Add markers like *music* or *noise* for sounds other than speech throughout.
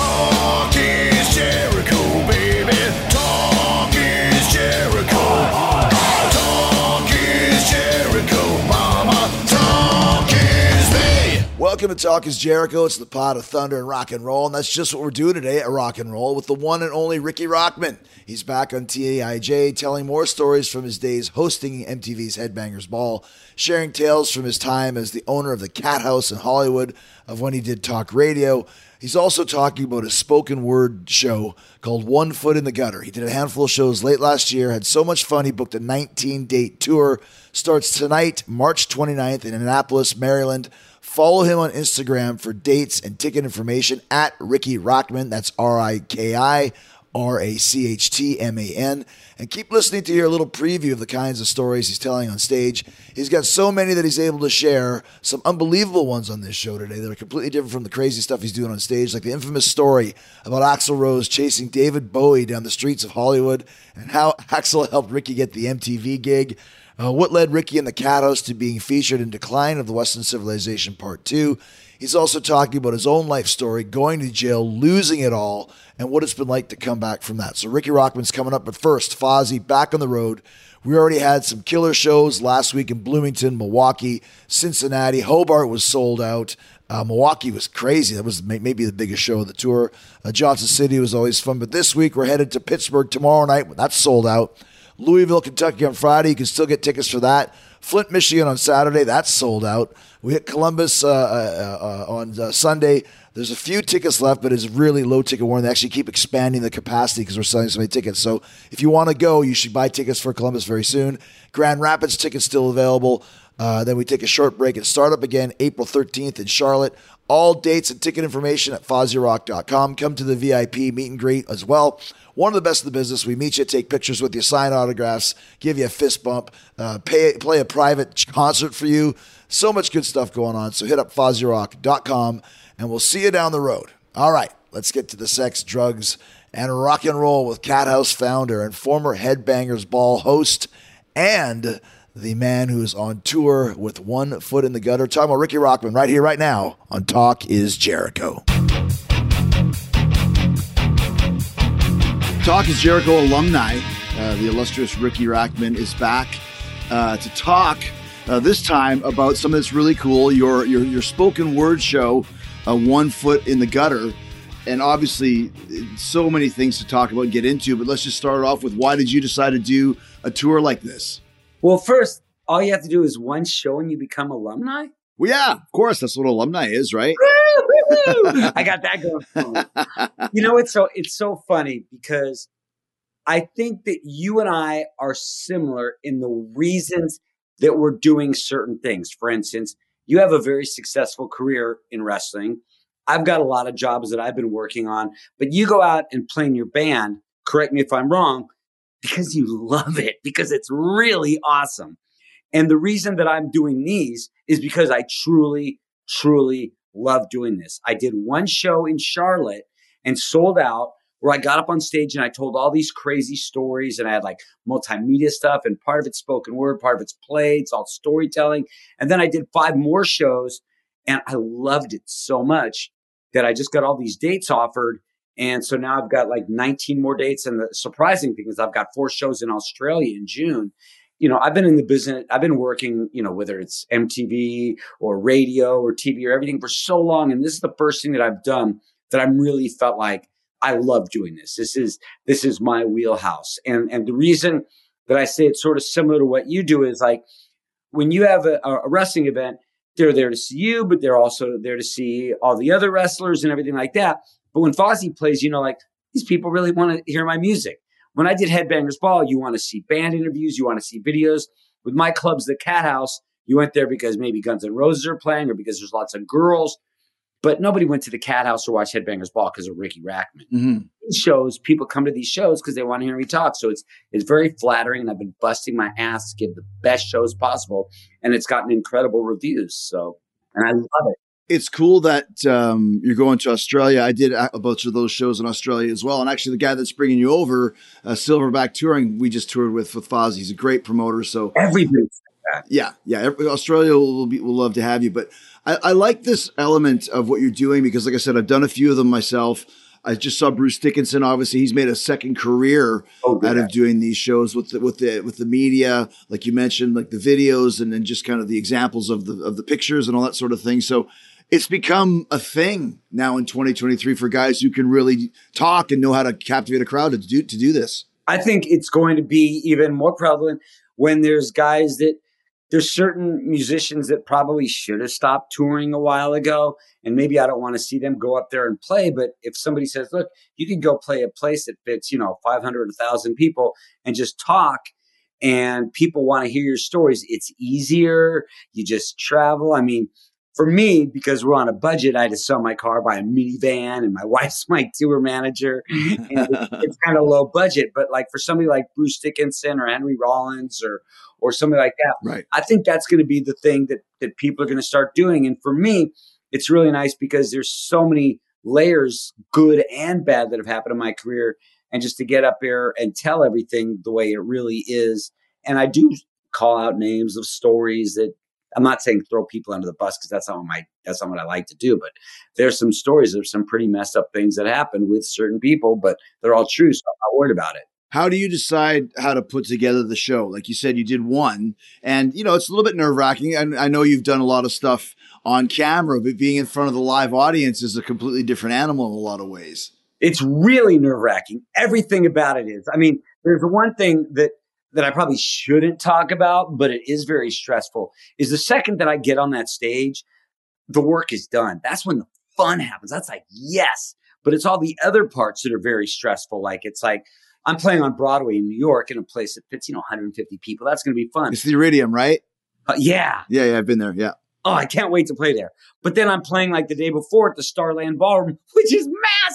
Talk is Welcome to Talk is Jericho. It's the pot of thunder and rock and roll, and that's just what we're doing today at Rock and Roll with the one and only Riki Rachtman. He's back on TIJ telling more stories from his days hosting MTV's Headbangers Ball, sharing tales from his time as the owner of the Cat House in Hollywood, of when he did talk radio. He's also talking about a spoken word show called One Foot in the Gutter. He did a handful of shows late last year, had so much fun, he booked a 19 date tour. Starts tonight, March 29th in Annapolis, Maryland. Follow him on Instagram for dates and ticket information at Riki Rachtman. That's R I K I R A C H T M A N. And keep listening to hear a little preview of the kinds of stories he's telling on stage. He's got so many that he's able to share, some unbelievable ones on this show today that are completely different from the crazy stuff he's doing on stage, like the infamous story about Axl Rose chasing David Bowie down the streets of Hollywood and how *laughs* Axl helped Riki get the MTV gig. Uh, what led Riki and the Cat House to being featured in Decline of the Western Civilization Part 2. He's also talking about his own life story, going to jail, losing it all, and what it's been like to come back from that. So Riki Rachtman's coming up, but first, Fozzy back on the road. We already had some killer shows last week in Bloomington, Milwaukee, Cincinnati. Hobart was sold out. Uh, Milwaukee was crazy. That was maybe the biggest show of the tour. Uh, Johnson City was always fun. But this week, we're headed to Pittsburgh tomorrow night. That's sold out. Louisville, Kentucky on Friday. You can still get tickets for that. Flint, Michigan on Saturday. That's sold out. We hit Columbus uh, uh, uh, on uh, Sunday. There's a few tickets left, but it's really low ticket warning. They actually keep expanding the capacity because we're selling so many tickets. So if you want to go, you should buy tickets for Columbus very soon. Grand Rapids tickets still available. Uh, then we take a short break and start up again April 13th in Charlotte. All dates and ticket information at FozzyRock.com. Come to the VIP meet and greet as well. One of the best in the business. We meet you, take pictures with you, sign autographs, give you a fist bump, uh, pay, play a private concert for you. So much good stuff going on. So hit up FozzyRock.com and we'll see you down the road. All right, let's get to the sex, drugs, and rock and roll with Cat House founder and former Headbangers Ball host and the man who's on tour with one foot in the gutter. Talking about Riki Rachtman right here, right now on Talk is Jericho. Talk is Jericho alumni. Uh, the illustrious Riki Rachtman is back uh, to talk uh, this time about something that's really cool. Your your your spoken word show, uh, One Foot in the Gutter, and obviously so many things to talk about and get into. But let's just start off with why did you decide to do a tour like this? Well, first, all you have to do is one show and you become alumni. Well, yeah, of course, that's what alumni is, right? I got that going. *laughs* you know, it's so it's so funny because I think that you and I are similar in the reasons that we're doing certain things. For instance, you have a very successful career in wrestling. I've got a lot of jobs that I've been working on, but you go out and play in your band. Correct me if I'm wrong, because you love it, because it's really awesome. And the reason that I'm doing these is because I truly, truly love doing this. I did one show in Charlotte and sold out where I got up on stage and I told all these crazy stories and I had like multimedia stuff and part of it's spoken word, part of it's played, it's all storytelling. And then I did five more shows and I loved it so much that I just got all these dates offered. And so now I've got like 19 more dates. And the surprising thing is I've got four shows in Australia in June. you know, I've been in the business, I've been working, you know, whether it's MTV or radio or TV or everything for so long. And this is the first thing that I've done that I'm really felt like I love doing this. This is, this is my wheelhouse. And, and the reason that I say it's sort of similar to what you do is like when you have a, a wrestling event, they're there to see you, but they're also there to see all the other wrestlers and everything like that. But when Fozzy plays, you know, like these people really want to hear my music. When I did Headbangers Ball, you want to see band interviews, you want to see videos. With my clubs, the Cat House, you went there because maybe Guns N' Roses are playing or because there's lots of girls. But nobody went to the Cat House or watch Headbangers Ball because of Riki Rachtman. Mm-hmm. Shows, people come to these shows because they want to hear me talk. So it's it's very flattering, and I've been busting my ass to give the best shows possible, and it's gotten incredible reviews. So, and I love it. It's cool that um, you're going to Australia. I did a bunch of those shows in Australia as well. And actually, the guy that's bringing you over, uh, Silverback Touring, we just toured with with Foz. He's a great promoter. So Everybody yeah, yeah. every- Australia will be will love to have you. But I, I like this element of what you're doing because, like I said, I've done a few of them myself. I just saw Bruce Dickinson. Obviously, he's made a second career Oh, out of doing these shows with the, with the with the media, like you mentioned, like the videos and then just kind of the examples of the of the pictures and all that sort of thing. So it's become a thing now in 2023 for guys who can really talk and know how to captivate a crowd to do to do this. I think it's going to be even more prevalent when there's guys that there's certain musicians that probably should have stopped touring a while ago. And maybe I don't want to see them go up there and play. But if somebody says, look, you can go play a place that fits, you know, 500, 1,000 people and just talk and people want to hear your stories, it's easier. You just travel. I mean, for me, because we're on a budget, I had to sell my car, buy a minivan, and my *laughs* wife's my tour manager. And it's, *laughs* it's kind of low budget, but like for somebody like Bruce Dickinson or Henry Rollins or or somebody like that, Right. I think that's going to be the thing that that people are going to start doing. And for me, it's really nice because there's so many layers, good and bad, that have happened in my career, and just to get up there and tell everything the way it really is. And I do call out names of stories that I'm not saying throw people under the bus because that's not what my that's not what I like to do. But there's some stories of some pretty messed up things that happen with certain people, but they're all true, so I'm not worried about it. How do you decide how to put together the show? Like you said, you did one, and you know it's a little bit nerve wracking. And I know you've done a lot of stuff on camera, but being in front of the live audience is a completely different animal in a lot of ways. It's really nerve wracking. Everything about it is. I mean, there's one thing that that I probably shouldn't talk about, but it is very stressful. Is the second that I get on that stage, the work is done. That's when the fun happens. That's like yes, but it's all the other parts that are very stressful. Like it's like I'm playing on Broadway in New York in a place that fits you know 150 people. That's going to be fun. It's the Iridium, right? Uh, yeah. Yeah, yeah, I've been there. Yeah, Oh, I can't wait to play there. But then I'm playing like the day before at the Starland Ballroom, *laughs* which is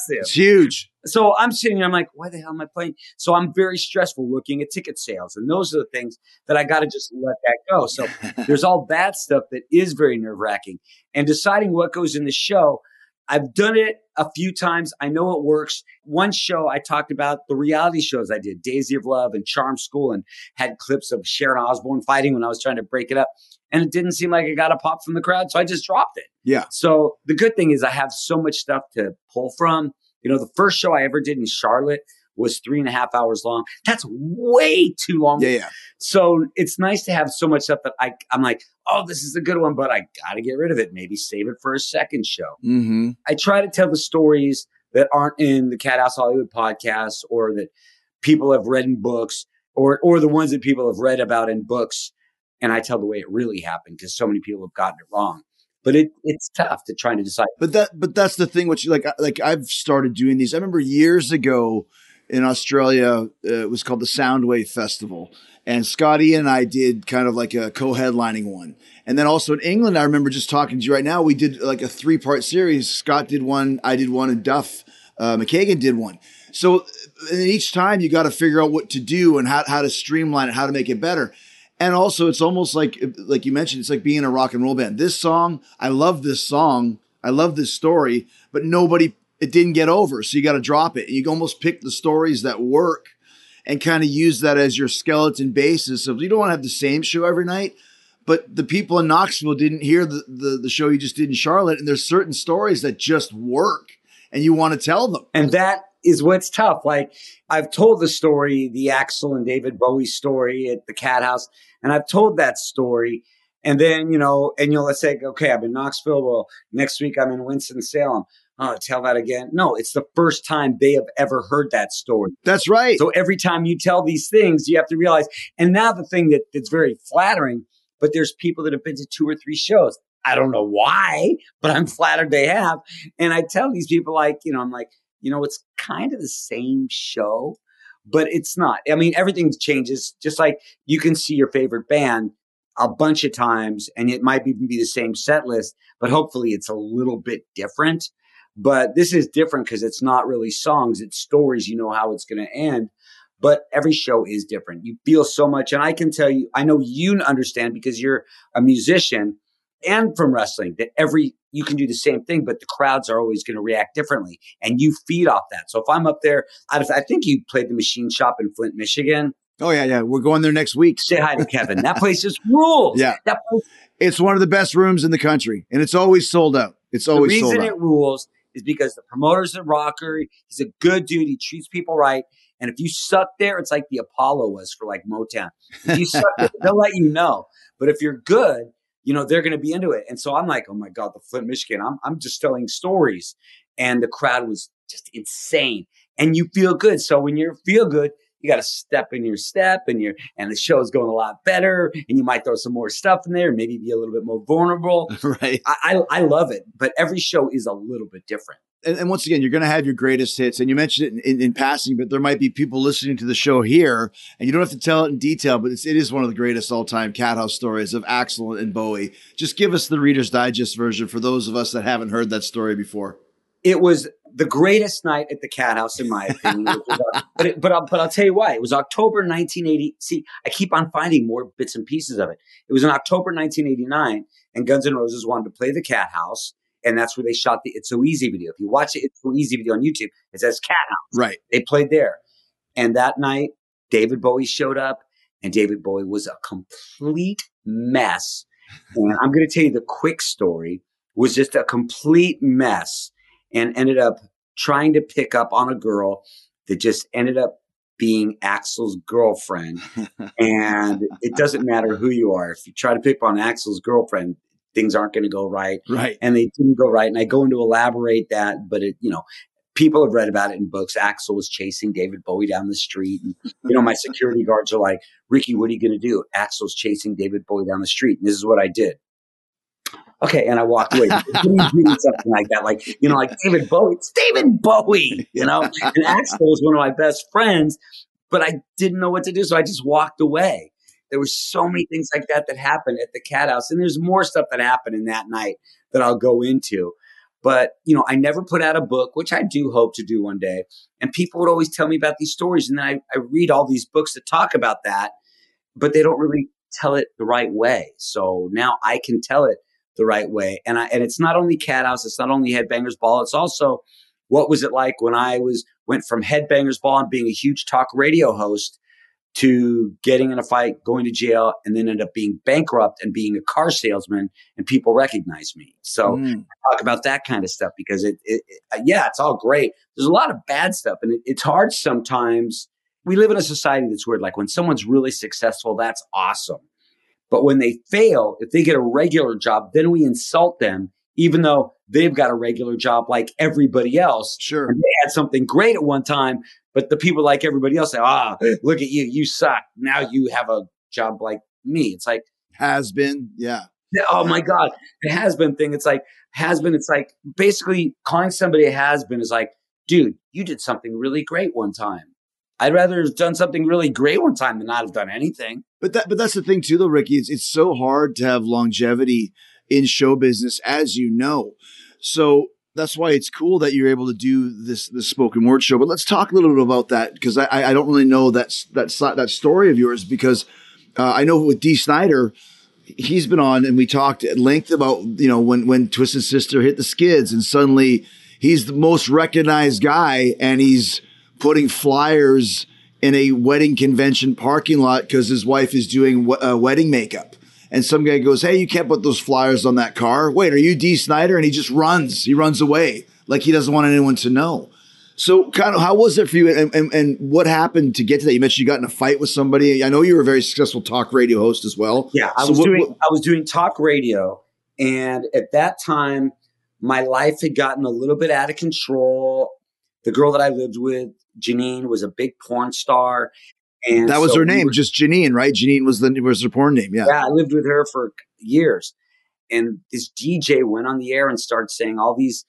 massive. it's huge. So I'm sitting here, I'm like, why the hell am I playing? So I'm very stressful looking at ticket sales. And those are the things that I got to just let that go. So *laughs* there's all that stuff that is very nerve wracking. And deciding what goes in the show, I've done it a few times. I know it works. One show I talked about the reality shows I did, Daisy of Love and Charm School, and had clips of Sharon Osbourne fighting when I was trying to break it up. And it didn't seem like it got a pop from the crowd. So I just dropped it. Yeah, So the good thing is I have so much stuff to pull from. You know, the first show I ever did in Charlotte was three and a half hours long. That's way too long. yeah, yeah. So it's nice to have so much stuff that I, I'm like, oh, this is a good one, but I got to get rid of it. Maybe save it for a second show. Mm-hmm. I try to tell the stories that aren't in the Cat House Hollywood podcast or that people have read in books or, or the ones that people have read about in books. And I tell the way it really happened because so many people have gotten it wrong. But it, it's tough to try to decide. But that, but that's the thing. Which like, like I've started doing these. I remember years ago in Australia, uh, it was called the Soundwave Festival, and Scotty and I did kind of like a co-headlining one. And then also in England, I remember just talking to you right now. We did like a three-part series. Scott did one, I did one, and Duff uh, McKagan did one. So each time you got to figure out what to do and how, how to streamline it, how to make it better. And also, it's almost like, like you mentioned, it's like being in a rock and roll band. This song, I love this song, I love this story, but nobody, it didn't get over. So you got to drop it. You almost pick the stories that work and kind of use that as your skeleton basis of you don't want to have the same show every night. But the people in Knoxville didn't hear the, the, the show you just did in Charlotte. And there's certain stories that just work and you want to tell them. And that is what's tough. Like I've told the story, the Axl and David Bowie story at the Cat House, and I've told that story. And then, you know, and you'll let's say, okay, I'm in Knoxville. Well, next week I'm in Winston Salem. Oh, tell that again. No, it's the first time they have ever heard that story. That's right. So every time you tell these things, you have to realize. And now the thing that, that's very flattering, but there's people that have been to two or three shows. I don't know why, but I'm flattered they have. And I tell these people, like, you know, I'm like, you know, it's kind of the same show, but it's not. I mean, everything changes. Just like you can see your favorite band a bunch of times and it might even be the same set list, but hopefully it's a little bit different. But this is different because it's not really songs, it's stories. You know how it's going to end. But every show is different. You feel so much. And I can tell you, I know you understand because you're a musician and from wrestling that every, you can do the same thing, but the crowds are always going to react differently. And you feed off that. So if I'm up there, I, I think you played the machine shop in Flint, Michigan. Oh yeah, yeah. We're going there next week. Say hi to Kevin. That place is rules. Yeah. That place, It's one of the best rooms in the country, and it's always sold out. It's always sold out. The reason it rules is because the promoter's a rocker. He's a good dude. He treats people right. And if you suck there, it's like the Apollo was for like Motown. If you suck there, they'll let you know. But if you're good, you know, they're going to be into it. And so I'm like, oh my God, the Flint, Michigan, I'm, I'm just telling stories. And the crowd was just insane. And you feel good. So when you feel good, you got to step in your step and your and the show's going a lot better and you might throw some more stuff in there and maybe be a little bit more vulnerable *laughs* right. I, I, I love it but every show is a little bit different And, and once again, you're going to have your greatest hits, and you mentioned it in, in, in passing, but there might be people listening to the show here, and you don't have to tell it in detail, but it's, it is one of the greatest all-time Cat House stories of Axl and Bowie. Just give us the Reader's Digest version for those of us that haven't heard that story before. it was the greatest night at the cat house in my opinion *laughs* but it, but, I'll, but I'll tell you why. It was october 1980 see i keep on finding more bits and pieces of it. It was in october 1989 and guns N' roses wanted to play the cat house and that's where they shot the it's so easy video. If you watch it it's so easy video on youtube it says cat house. Right. they played there. And that night david bowie showed up and david bowie was a complete mess. And i'm going to tell you the quick story was just a complete mess and ended up trying to pick up on a girl that just ended up being Axl's girlfriend. *laughs* and it doesn't matter who you are. If you try to pick up on Axl's girlfriend, things aren't going to go right. Right. And they didn't go right. And I go into elaborate that, but it, you know, people have read about it in books. Axl was chasing David Bowie down the street. And, you know, my security guards are like, Riki, what are you going to do? Axl's chasing David Bowie down the street. And this is what I did. Okay, and I walked away. *laughs* Something like that, like you know, like David Bowie. It's David Bowie, you know. And Axl was one of my best friends, but I didn't know what to do, so I just walked away. There were so many things like that that happened at the Cat House, and there's more stuff that happened in that night that I'll go into. But you know, I never put out a book, which I do hope to do one day. And people would always tell me about these stories, and then I, I read all these books that talk about that, but they don't really tell it the right way. So now I can tell it the right way. And I and it's not only Cat House, it's not only Headbangers Ball, it's also what was it like when I was went from Headbangers Ball and being a huge talk radio host to getting in a fight, going to jail, and then end up being bankrupt and being a car salesman, and people recognize me. So Mm. talk about that kind of stuff because it, it, it uh, yeah, it's all great. There's a lot of bad stuff, and it, it's hard sometimes. We live in a society that's weird. Like when someone's really successful, that's awesome. But when they fail, if they get a regular job, then we insult them, even though they've got a regular job like everybody else. Sure. And they had something great at one time, but the people like everybody else say, ah, look at you, you suck. Now you have a job like me. It's like, Has been. Yeah. oh my God, the has been thing. It's like, has been, it's like basically calling somebody a has been is like, dude, you did something really great one time. I'd rather have done something really great one time than not have done anything. But that, but that's the thing too, though, Riki. It's it's so hard to have longevity in show business, as you know. So that's why it's cool that you're able to do this this spoken word show. But let's talk a little bit about that because I I don't really know that that that story of yours because uh, I know with Dee Snider. He's been on, and we talked at length about you know when when Twisted Sister hit the skids, and suddenly he's the most recognized guy, and he's putting flyers in a wedding convention parking lot because his wife is doing uh, wedding makeup. And some guy goes, Hey, you can't put those flyers on that car. Wait, are you Dee Snider? And he just runs. He runs away like he doesn't want anyone to know. So, kind of, how was it for you, and, and, and what happened to get to that? You mentioned you got in a fight with somebody. I know you were a very successful talk radio host as well. Yeah, I So was what- doing what- I was doing talk radio, and at that time, my life had gotten a little bit out of control. The girl that I lived with, Janine, was a big porn star, and that was so her we name, were- just Janine, right? Janine was the was her porn name. Yeah. yeah, I lived with her for years, and this DJ went on the air and started saying all these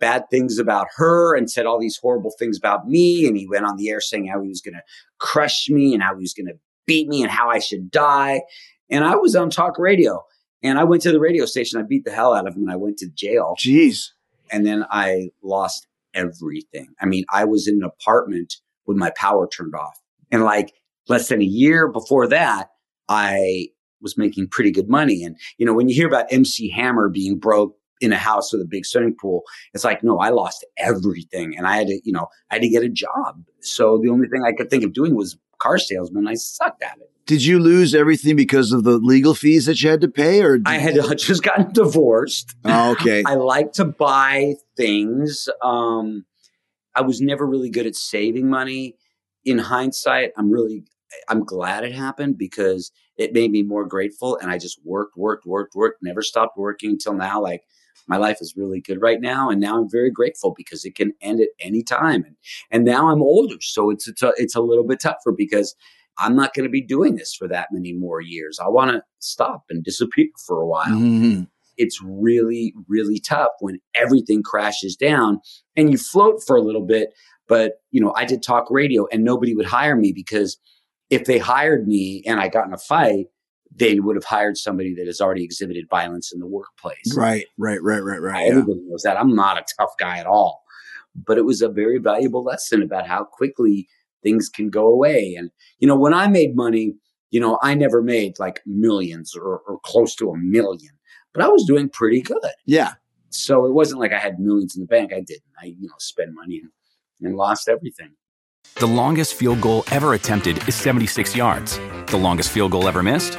bad things about her and said all these horrible things about me. And he went on the air saying how he was going to crush me and how he was going to beat me and how I should die. And I was on talk radio and I went to the radio station. I beat the hell out of him and I went to jail. Jeez. And then I lost everything. I mean, I was in an apartment with my power turned off. And like less than a year before that, I was making pretty good money. And, you know, when you hear about MC Hammer being broke in a house with a big swimming pool, it's like, no, I lost everything. And I had to, you know, I had to get a job. So the only thing I could think of doing was car salesman. I sucked at it. Did you lose everything because of the legal fees that you had to pay, or I had *laughs* just gotten divorced. Oh, okay. *laughs* I like to buy things. Um, I was never really good at saving money. In hindsight, I'm really, I'm glad it happened because it made me more grateful. And I just worked, worked, worked, worked, never stopped working until now. Like my life is really good right now. And now I'm very grateful because it can end at any time. And, and now I'm older. So it's, it's a, it's a little bit tougher because I'm not going to be doing this for that many more years. I want to stop and disappear for a while Mhm. it's really, really tough when everything crashes down and you float for a little bit. But, you know, I did talk radio and nobody would hire me because if they hired me and I got in a fight, they would have hired somebody that has already exhibited violence in the workplace. Right, right, right, right, right. yeah. Everybody knows that. I'm not a tough guy at all. But it was a very valuable lesson about how quickly things can go away. And, you know, when I made money, you know, I never made like millions or, or close to a million, but I was doing pretty good. Yeah. So it wasn't like I had millions in the bank. I didn't. I, you know, spend money and, and lost everything. The longest field goal ever attempted is 76 yards. The longest field goal ever missed?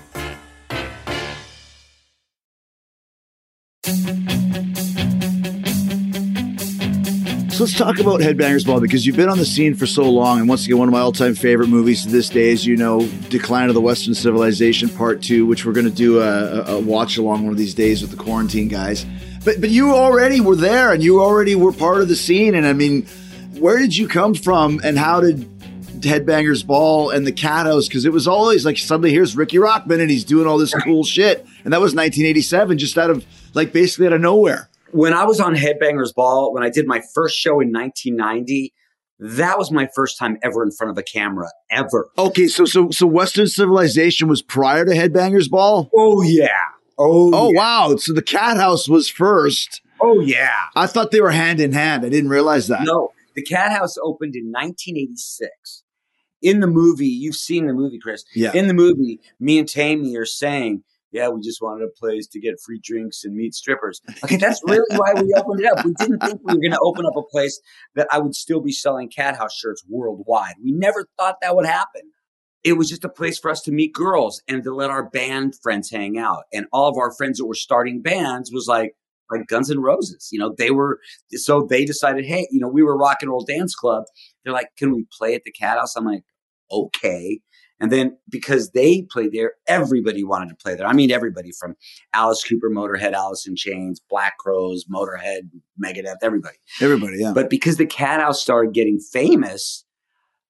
Let's talk about Headbangers Ball because you've been on the scene for so long. And once again, one of my all time favorite movies to this day is, you know, Decline of the Western Civilization Part 2, which we're going to do a, a watch along one of these days with the quarantine guys. But, but you already were there and you already were part of the scene. And I mean, where did you come from and how did Headbangers Ball and the Cat House? Because it was always like suddenly here's Riki Rachtman and he's doing all this cool shit. And that was 1987, just out of like basically out of nowhere. When I was on Headbangers Ball, when I did my first show in 1990, that was my first time ever in front of a camera, ever. Okay, so so so Western Civilization was prior to Headbangers Ball. Oh, yeah. Oh, Oh yeah. wow! So the Cat House was first. Oh, yeah. I thought they were hand in hand. I didn't realize that. No, the Cat House opened in 1986. In the movie, you've seen the movie, Chris. Yeah. In the movie, me and Tammy are saying, "Yeah, we just wanted a place to get free drinks and meet strippers." Okay, that's really why we opened it up. We didn't think we were going to open up a place that I would still be selling Cat House shirts worldwide. We never thought that would happen. It was just a place for us to meet girls and to let our band friends hang out. And all of our friends that were starting bands was like, like Guns N' Roses. You know, they were so they decided, hey, you know, we were rock and roll dance club. They're like, can we play at the Cat House? I'm like, okay. And then because they played there, everybody wanted to play there. I mean, everybody from Alice Cooper, Motorhead, Alice in Chains, Black Crowes, Motorhead, Megadeth, everybody. Everybody, yeah. But because the Cat House started getting famous,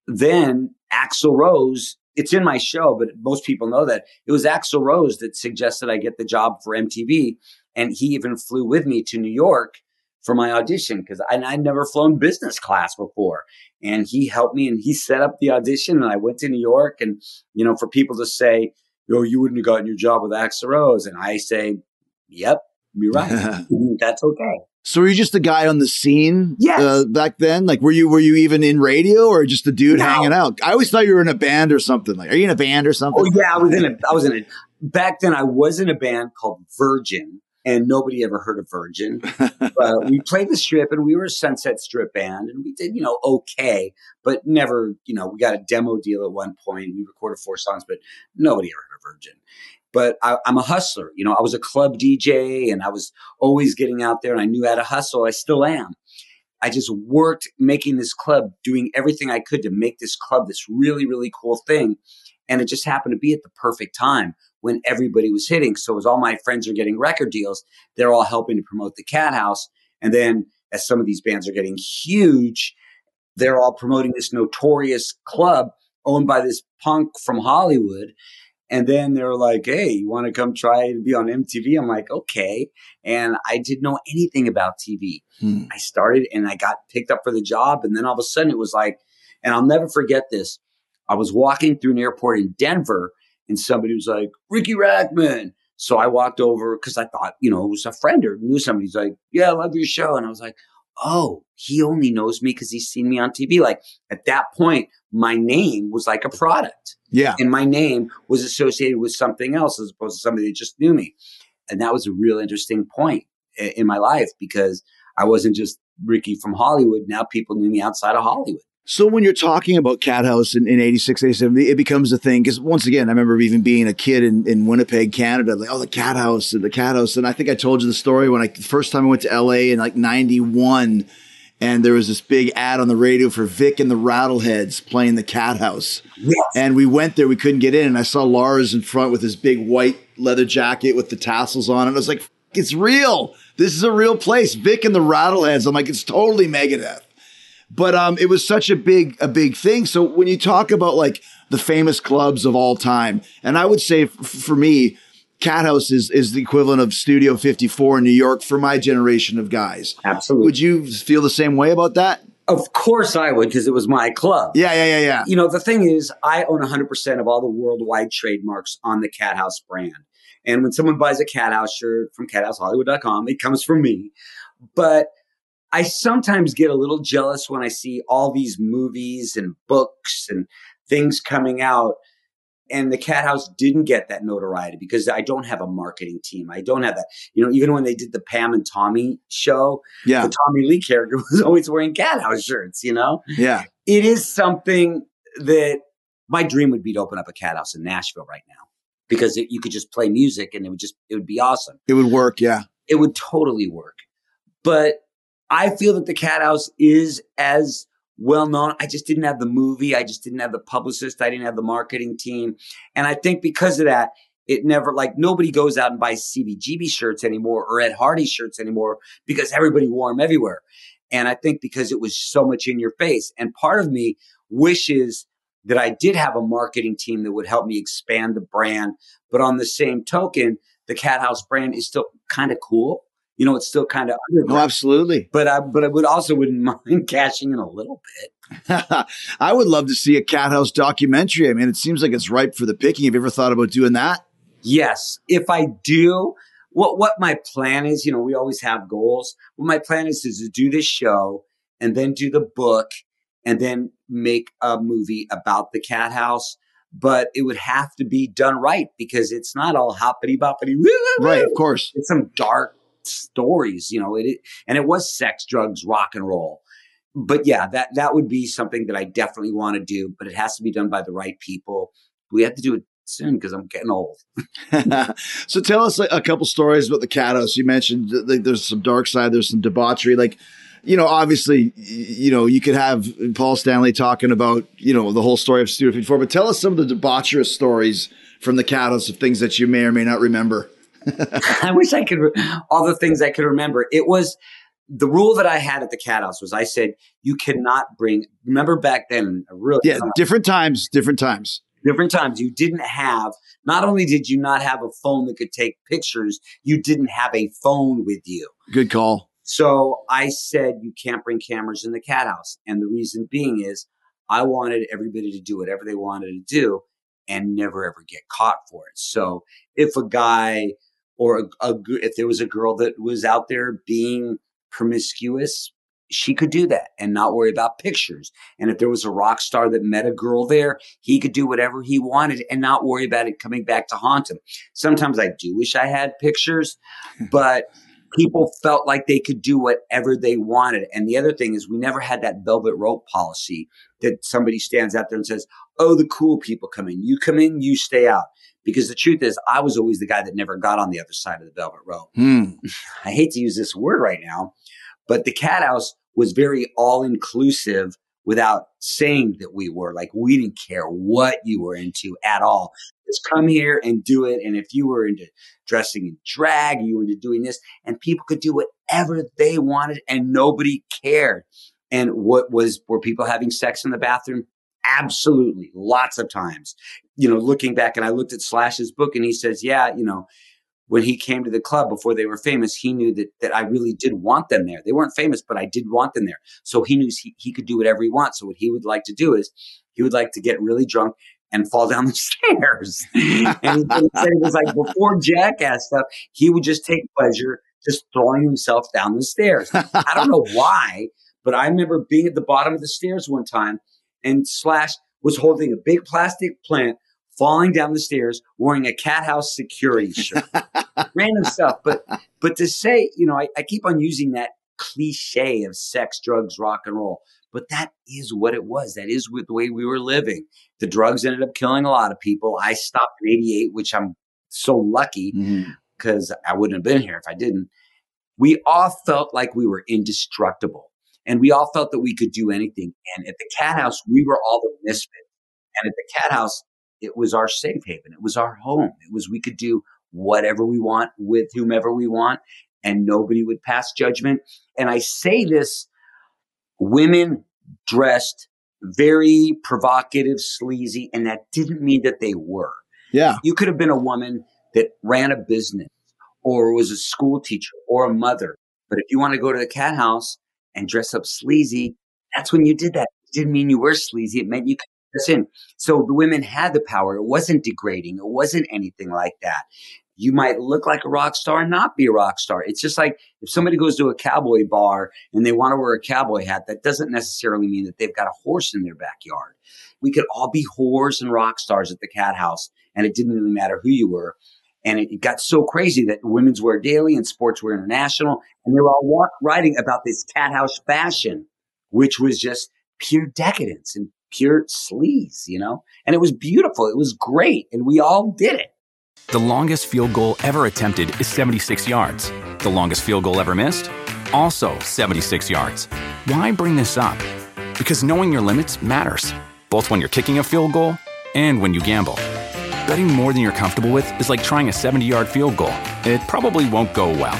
then Axl Rose, it's in my show, but most people know that it was Axl Rose that suggested I get the job for MTV. And he even flew with me to New York for my audition because I'd never flown business class before. And he helped me and he set up the audition. And I went to New York. And, you know, for people to say, yo, you wouldn't have gotten your job with Axl Rose. And I say, yep, you're right. *laughs* *laughs* That's okay. so were you just a guy on the scene? Yes. Uh, back then, like, were you were you even in radio or just a dude No. hanging out? I always thought you were in a band or something. Like, are you in a band or something? Oh yeah, I was in a I was in a back then I was in a band called Virgin, and nobody ever heard of Virgin. but we *laughs* played the strip, and we were a Sunset Strip band, and we did, you know, okay, but never, you know, we got a demo deal at one point. We recorded four songs, but nobody ever heard of Virgin. But I, I'm a hustler. You know, I was a club DJ, and I was always getting out there, and I knew how to hustle. I still am. I just worked making this club, doing everything I could to make this club this really, really cool thing. And it just happened to be at the perfect time when everybody was hitting. So as all my friends are getting record deals, they're all helping to promote the Cat House. And then as some of these bands are getting huge, they're all promoting this notorious club owned by this punk from Hollywood. And then they're like, hey, you want to come try to be on MTV? I'm like, okay. And I didn't know anything about TV. Hmm. I started and I got picked up for the job. And then all of a sudden it was like, and I'll never forget this. I was walking through an airport in Denver and somebody was like, Riki Rachtman. So I walked over because I thought, you know, it was a friend or knew somebody. He's like, yeah, I love your show. And I was like, oh, he only knows me because he's seen me on TV. Like at that point, my name was like a product Yeah. and my name was associated with something else as opposed to somebody that just knew me. And that was a real interesting point in my life because I wasn't just Riki from Hollywood. Now people knew me outside of Hollywood. So when you're talking about Cat House in, in 86, 87, it becomes a thing. Because once again, I remember even being a kid in, in Winnipeg, Canada, like, oh, the Cat House and the Cat House. And I think I told you the story when I, the first time I went to LA in like 91, and there was this big ad on the radio for Vic and the Rattleheads playing the Cat House. Yes. And we went there, we couldn't get in. And I saw Lars in front with his big white leather jacket with the tassels on. And I was like, it's real. This is a real place. Vic and the Rattleheads. I'm like, it's totally Megadeth but um, it was such a big a big thing. So when you talk about like the famous clubs of all time, and I would say f- for me, Cat House is is the equivalent of Studio 54 in New York for my generation of guys. Absolutely. Would you feel the same way about that? of course I would because it was my club. Yeah, yeah, yeah, yeah. You know, the thing is, I own 100% of all the worldwide trademarks on the Cat House brand. And when someone buys a Cat House shirt from cathousehollywood.com, it comes from me. But I sometimes get a little jealous when I see all these movies and books and things coming out. And the Cat House didn't get that notoriety because I don't have a marketing team. I don't have that. You know, even when they did the Pam and Tommy show, Yeah, the Tommy Lee character *laughs* was always wearing Cat House shirts, you know? yeah. it is something that my dream would be to open up a cat house in Nashville right now because it, you could just play music and it would just it would be awesome. It would work. Yeah, It would totally work. But I feel that the cat house is as well known. I just didn't have the movie. I just didn't have the publicist. I didn't have the marketing team. And I think because of that, it never like nobody goes out and buys CBGB shirts anymore or Ed Hardy shirts anymore because everybody wore them everywhere. And I think because it was so much in your face. And part of me wishes that I did have a marketing team that would help me expand the brand. But on the same token, the Cat House brand is still kind of cool. You know, it's still kind of oh, underground. absolutely. But I, but I would also wouldn't *laughs* mind cashing in a little bit. *laughs* I would love to see a Cat House documentary. I mean, it seems like it's ripe for the picking. Have you ever thought about doing that? Yes, if I do, what what my plan is, you know, we always have goals. What my plan is is to do this show and then do the book and then make a movie about the cat house. But it would have to be done right because it's not all hoppity boppity. Right, of course. It's some dark stories, you know. It, and it was sex, drugs, rock and roll. But yeah, that that would be something that I definitely want to do. But it has to be done by the right people. We have to do it soon because I'm getting old. *laughs* so tell us a, couple stories about the cat house. You mentioned th- there's some dark side, there's some debauchery. Like, you know, obviously, you know, you could have Paul Stanley talking about, you know, the whole story of Studio 54, but tell us some of the debaucherous stories from the cat house of things that you may or may not remember. *laughs* I wish I could, re- all the things I could remember. It was the rule that I had at the cat house was I said, you cannot bring, remember back then, really, Yeah, different times, different times. different times, you didn't have, not only did you not have a phone that could take pictures, you didn't have a phone with you. Good call. So I said, you can't bring cameras in the cat house. And the reason being is I wanted everybody to do whatever they wanted to do and never ever get caught for it. So if a guy or a, a if there was a girl that was out there being promiscuous she could do that and not worry about pictures. And if there was a rock star that met a girl there, he could do whatever he wanted and not worry about it coming back to haunt him. Sometimes I do wish I had pictures, *laughs* but people felt like they could do whatever they wanted. And the other thing is, we never had that velvet rope policy that somebody stands out there and says, Oh, the cool people come in. You come in, you stay out. Because the truth is, I was always the guy that never got on the other side of the velvet rope. Hmm. *laughs* I hate to use this word right now, but the cat house was very all inclusive without saying that we were like, we didn't care what you were into at all. Just come here and do it. And if you were into dressing in drag, you were into doing this and people could do whatever they wanted and nobody cared. And what was, were people having sex in the bathroom? Absolutely. Lots of times, you know, looking back and I looked at Slash's book and he says, yeah, you know, when he came to the club before they were famous, he knew that, that I really did want them there. They weren't famous, but I did want them there. So he knew he, he could do whatever he wants. So what he would like to do is he would like to get really drunk and fall down the *laughs* stairs. and it was like before Jackass stuff, he would just take pleasure just throwing himself down the stairs. I don't know why, but I remember being at the bottom of the stairs one time and Slash was holding a big plastic plant falling down the stairs wearing a cat house security *laughs* shirt. Random stuff. But but to say, you know, I, I keep on using that cliche of sex, drugs, rock and roll. But that is what it was. That is what, the way we were living. The drugs ended up killing a lot of people. I stopped in 88, which I'm so lucky mm-hmm. because I wouldn't have been here if I didn't. We all felt like we were indestructible and we all felt that we could do anything. And at the cat house, we were all the misfits. And at the cat house, it was our safe haven. It was our home. It was, we could do whatever we want with whomever we want and nobody would pass judgment. And I say this, women dressed very provocative, sleazy, and that didn't mean that they were. Yeah. You could have been a woman that ran a business or was a school teacher or a mother. But if you want to go to the cat house and dress up sleazy, that's when you did that. It didn't mean you were sleazy. It meant you could dress in. So the women had the power. It wasn't degrading. It wasn't anything like that. You might look like a rock star and not be a rock star. It's just like if somebody goes to a cowboy bar and they want to wear a cowboy hat, that doesn't necessarily mean that they've got a horse in their backyard. We could all be whores and rock stars at the cat house, and it didn't really matter who you were. And it, got so crazy that Women's Wear Daily and sports Sportswear International, and they were all writing about this cat house fashion, which was just pure decadence and pure sleaze, you know? And it was beautiful. It was great. And we all did it. The longest field goal ever attempted is 76 yards. The longest field goal ever missed? Also 76 yards. Why bring this up? Because knowing your limits matters, both when you're kicking a field goal and when you gamble. Betting more than you're comfortable with is like trying a 70 yard field goal, it probably won't go well.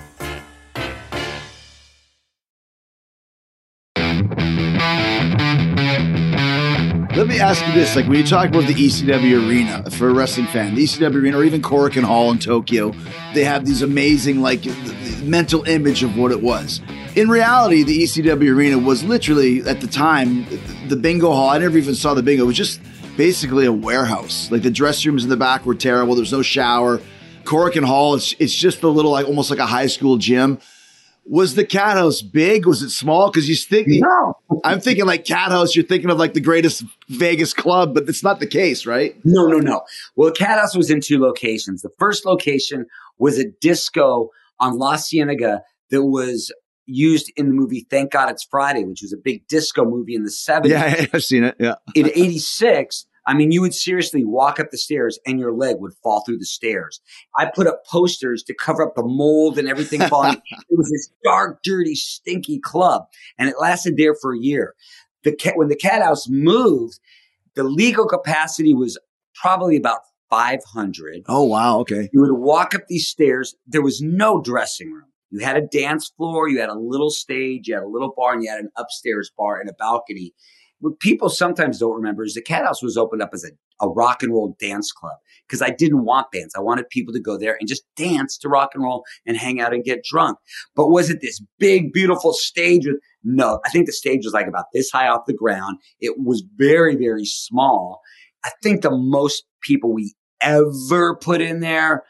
Me ask you this: like when you talk about the ECW arena for a wrestling fan, the ECW arena, or even Korakuen Hall in Tokyo, they have these amazing like mental image of what it was. In reality, the ECW arena was literally at the time the bingo hall. I never even saw the bingo. It was just basically a warehouse. Like the dress rooms in the back were terrible. There's no shower. Korakuen Hall, it's it's just a little like almost like a high school gym. Was the cat house big? Was it small? Because you think No. I'm thinking like cat house. You're thinking of like the greatest Vegas club, but it's not the case, right? No, no, no. Well, Cat House was in two locations. The first location was a disco on La Cienega that was used in the movie Thank God It's Friday, which was a big disco movie in the 70s. Yeah, *laughs* I've seen it. Yeah. In 86, I mean, you would seriously walk up the stairs and your leg would fall through the stairs. I put up posters to cover up the mold and everything falling. *laughs* it was this dark, dirty, stinky club, and it lasted there for a year. The cat, when the cat house moved, the legal capacity was probably about 500. Oh wow. Okay. You would walk up these stairs. There was no dressing room. You had a dance floor, you had a little stage, you had a little bar, and you had an upstairs bar and a balcony. What people sometimes don't remember is the Cat House was opened up as a, a rock and roll dance club because I didn't want bands. I wanted people to go there and just dance to rock and roll and hang out and get drunk. But was it this big, beautiful stage with no, I think the stage was like about this high off the ground. It was very, very small. I think the most people we ever put in there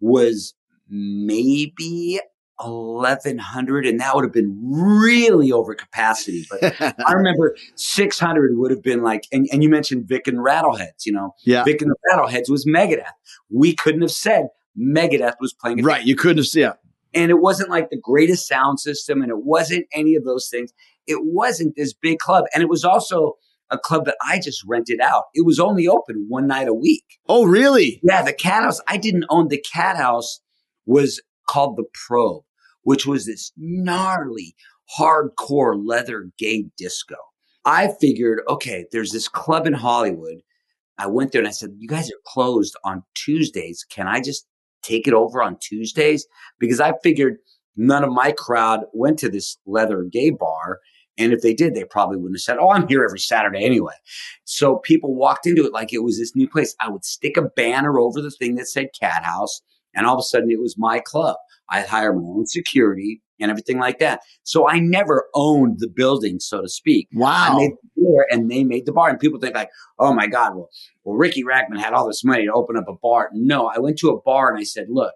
was maybe 1100 and that would have been really over capacity but i *laughs* remember 600 would have been like and, and you mentioned vic and rattleheads you know Yeah. vic and the rattleheads was megadeth we couldn't have said megadeth was playing right. You couldn't have. Yeah. and it wasn't like the greatest sound system and it wasn't any of those things it wasn't this big club and it was also a club that i just rented out it was only open one night a week Oh, really? yeah the cat house i didn't own the cat house was called the probe which was this gnarly hardcore leather gay disco. I figured okay there's this club in hollywood. I went there and i said you guys are closed on tuesdays. Can i just take it over on tuesdays? Because i figured none of my crowd went to this leather gay bar and if they did they probably wouldn't have said oh i'm here every saturday anyway. So people walked into it like it was this new place. I would stick a banner over the thing that said cat house and all of a sudden it was my club i'd hire my own security and everything like that so i never owned the building so to speak I Wow. made the floor and they made the bar. And people think like, oh my God, well, well, Riki Rachtman had all this money to open up a bar. No, I went to a bar and I said, look,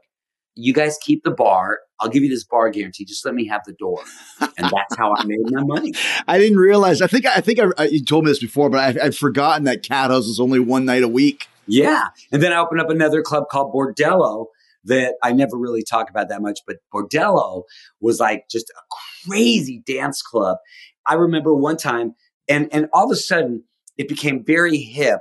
you guys keep the bar. I'll give you this bar guarantee. Just let me have the door. And that's how I made my money. *laughs* I didn't realize. I think I think I, I, you told me this before, but I, I'd forgotten that Cat House was only one night a week. Yeah. And then I opened up another club called Bordello that I never really talk about that much, but Bordello was like just a crazy dance club. I remember one time and and all of a sudden it became very hip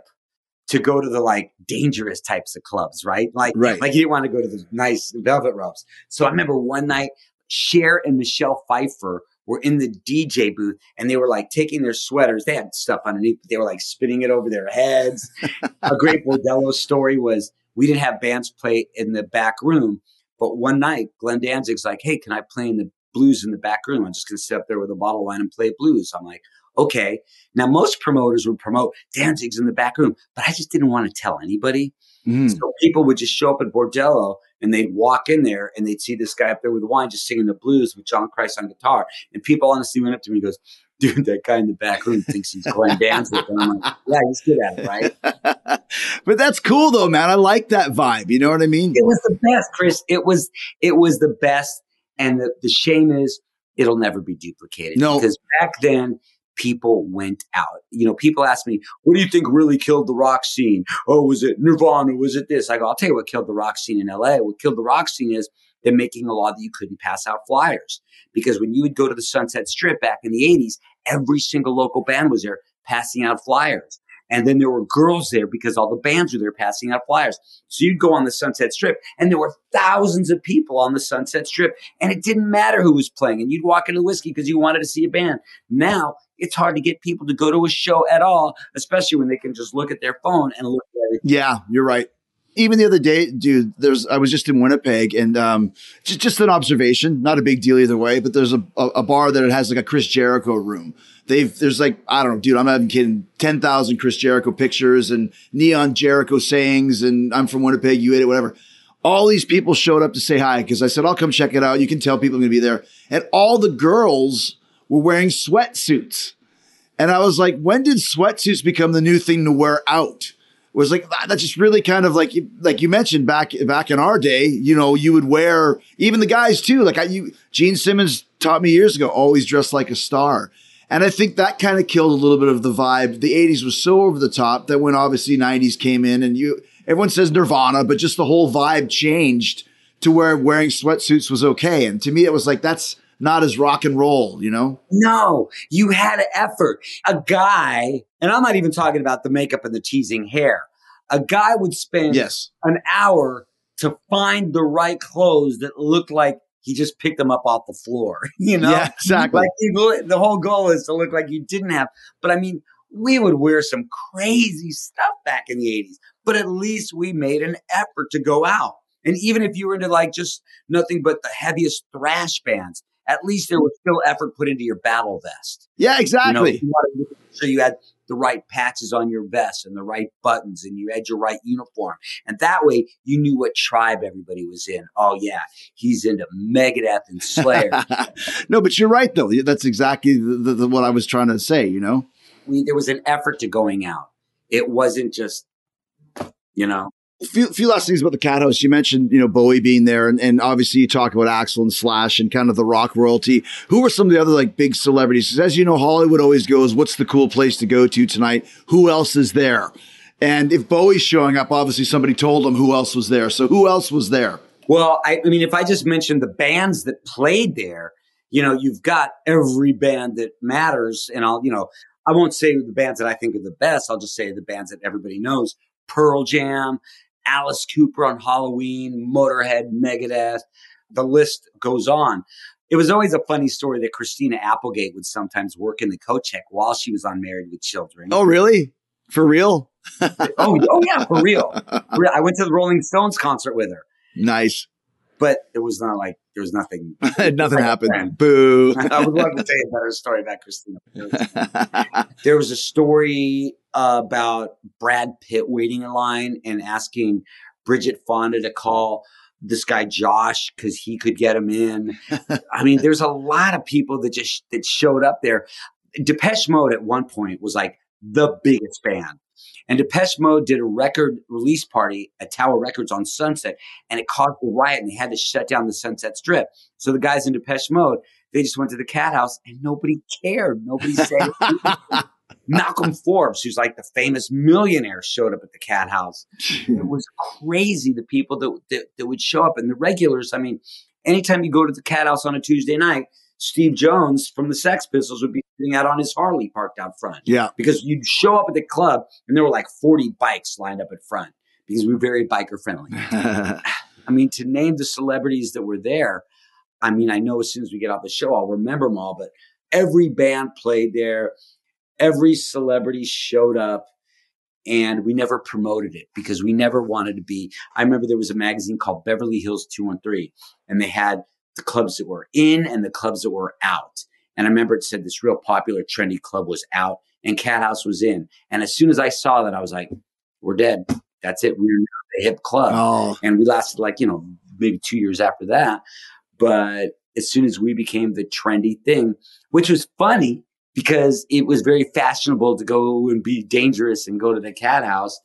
to go to the like dangerous types of clubs, right? Like Right. like you didn't want to go to the nice velvet ropes. So I remember one night Cher and Michelle Pfeiffer were in the DJ booth and they were like taking their sweaters. They had stuff underneath, but they were like spinning it over their heads. *laughs* a great Bordello story was we didn't have bands play in the back room, but one night Glenn Danzig's like, "Hey, can I play in the blues in the back room? I'm just gonna sit up there with a bottle of wine and play blues." I'm like, "Okay." Now most promoters would promote Danzig's in the back room, but I just didn't want to tell anybody. Mm. So people would just show up at Bordello and they'd walk in there and they'd see this guy up there with wine just singing the blues with John Christ on guitar. And people honestly went up to me and goes, dude, that guy in the back room thinks he's Glenn Danzig. And I'm like, yeah, he's good at it, right? *laughs* but that's cool though, man. I like that vibe. You know what I mean? It was the best, Chris. It was, it was the best. And the, the shame is it'll never be duplicated. No. Because back then, people went out. You know, people ask me, what do you think really killed the rock scene? Oh, was it Nirvana? Was it this? I go, I'll tell you what killed the rock scene in LA. What killed the rock scene is they're making a law that you couldn't pass out flyers. Because when you would go to the Sunset Strip back in the 80s, every single local band was there passing out flyers. And then there were girls there because all the bands were there passing out flyers. So you'd go on the Sunset Strip and there were thousands of people on the Sunset Strip and it didn't matter who was playing. And you'd walk into Whiskey because you wanted to see a band. Now it's hard to get people to go to a show at all, especially when they can just look at their phone and look at it. Yeah, you're right. Even the other day, dude, there's I was just in Winnipeg and um just just an observation, not a big deal either way, but there's a, a, a bar that has like a Chris Jericho room. They've there's like, I don't know, dude, I'm not even kidding, ten thousand Chris Jericho pictures and neon Jericho sayings and I'm from Winnipeg, you ate it, whatever. All these people showed up to say hi because I said, I'll come check it out. You can tell people I'm gonna be there. And all the girls were wearing sweatsuits. And I was like, when did sweatsuits become the new thing to wear out? Was like that- that's just really kind of like like you mentioned back back in our day. You know, you would wear even the guys too. Like I, you, Gene Simmons taught me years ago, always dress like a star. And I think that kind of killed a little bit of the vibe. The '80s was so over the top that when obviously '90s came in, and you everyone says Nirvana, but just the whole vibe changed to where wearing sweatsuits was okay. And to me, it was like that's not as rock and roll, you know? No, you had an effort. A guy, and I'm not even talking about the makeup and the teasing hair. A guy would spend Yes. an hour to find the right clothes that looked like he just picked them up off the floor. *laughs* You know, Yeah, exactly. Like the whole goal is to look like you didn't have. But I mean, we would wear some crazy stuff back in the 80s, but at least we made an effort to go out. And even if you were into like just nothing but the heaviest thrash bands, at least there was still effort put into your battle vest. Yeah, know, exactly. you make sure you had the right patches on your vest and the right buttons and you had your right uniform. And that way you knew what tribe everybody was in. Oh yeah, he's into Megadeth and Slayer. *laughs* no, but you're right though. That's exactly the, the, the, what I was trying to say. You know. we, there was an effort to going out. It wasn't just, you know, Few, few last things about the Cat House. You mentioned, you know, Bowie being there, and, and obviously you talk about Axl and Slash and kind of the rock royalty. Who were some of the other like big celebrities? 'Cause as you know, Hollywood always goes, "What's the cool place to go to tonight? Who else is there?" And if Bowie's showing up, obviously somebody told him who else was there. So who else was there? Well, I, I mean, if I just mentioned the bands that played there, you know, you've got every band that matters. And I'll, you know, I won't say the bands that I think are the best. I'll just say the bands that everybody knows Pearl Jam, Alice Cooper on Halloween, Motorhead, Megadeth. The list goes on. It was always a funny story that Christina Applegate would sometimes work in the coat check while she was on Married with Children. Oh, really? For real? oh, oh yeah, for real. *laughs* For real. I went to the Rolling Stones concert with her, Nice. But it was not like there was nothing. *laughs* Nothing happened. Boo. *laughs* I would love to tell you a better story about Christina. *laughs* There was a story about Brad Pitt waiting in line and asking Bridget Fonda to call this guy Josh because he could get him in. I mean, there's a lot of people that just that showed up there. Depeche Mode at one point was like the biggest band. And Depeche Mode did a record release party at Tower Records on Sunset, and it caused a riot, and they had to shut down the Sunset Strip. So the guys in Depeche Mode, they just went to the Cat House, and nobody cared. Nobody said. *laughs* Malcolm Forbes, who's like the famous millionaire, showed up at the Cat House. It was crazy the people that, that that would show up, and the regulars. I mean, anytime you go to the Cat House on a Tuesday night, Steve Jones from the Sex Pistols would be sitting out on his Harley parked out front yeah. because you'd show up at the club and there were like 40 bikes lined up at front because we were very biker friendly. *laughs* I mean, to name the celebrities that were there, I mean, I know as soon as we get off the show, I'll remember them all, but every band played there, every celebrity showed up, and we never promoted it because we never wanted to be. I remember there was a magazine called Beverly Hills 213, and they had the clubs that were in and the clubs that were out. And I remember it said this real popular, trendy club was out and Cat House was in. And as soon as I saw that, I was like, we're dead. That's it. We're the hip club. oh, And we lasted like, you know, maybe two years after that. But as soon as we became the trendy thing, which was funny because it was very fashionable to go and be dangerous and go to the cat house.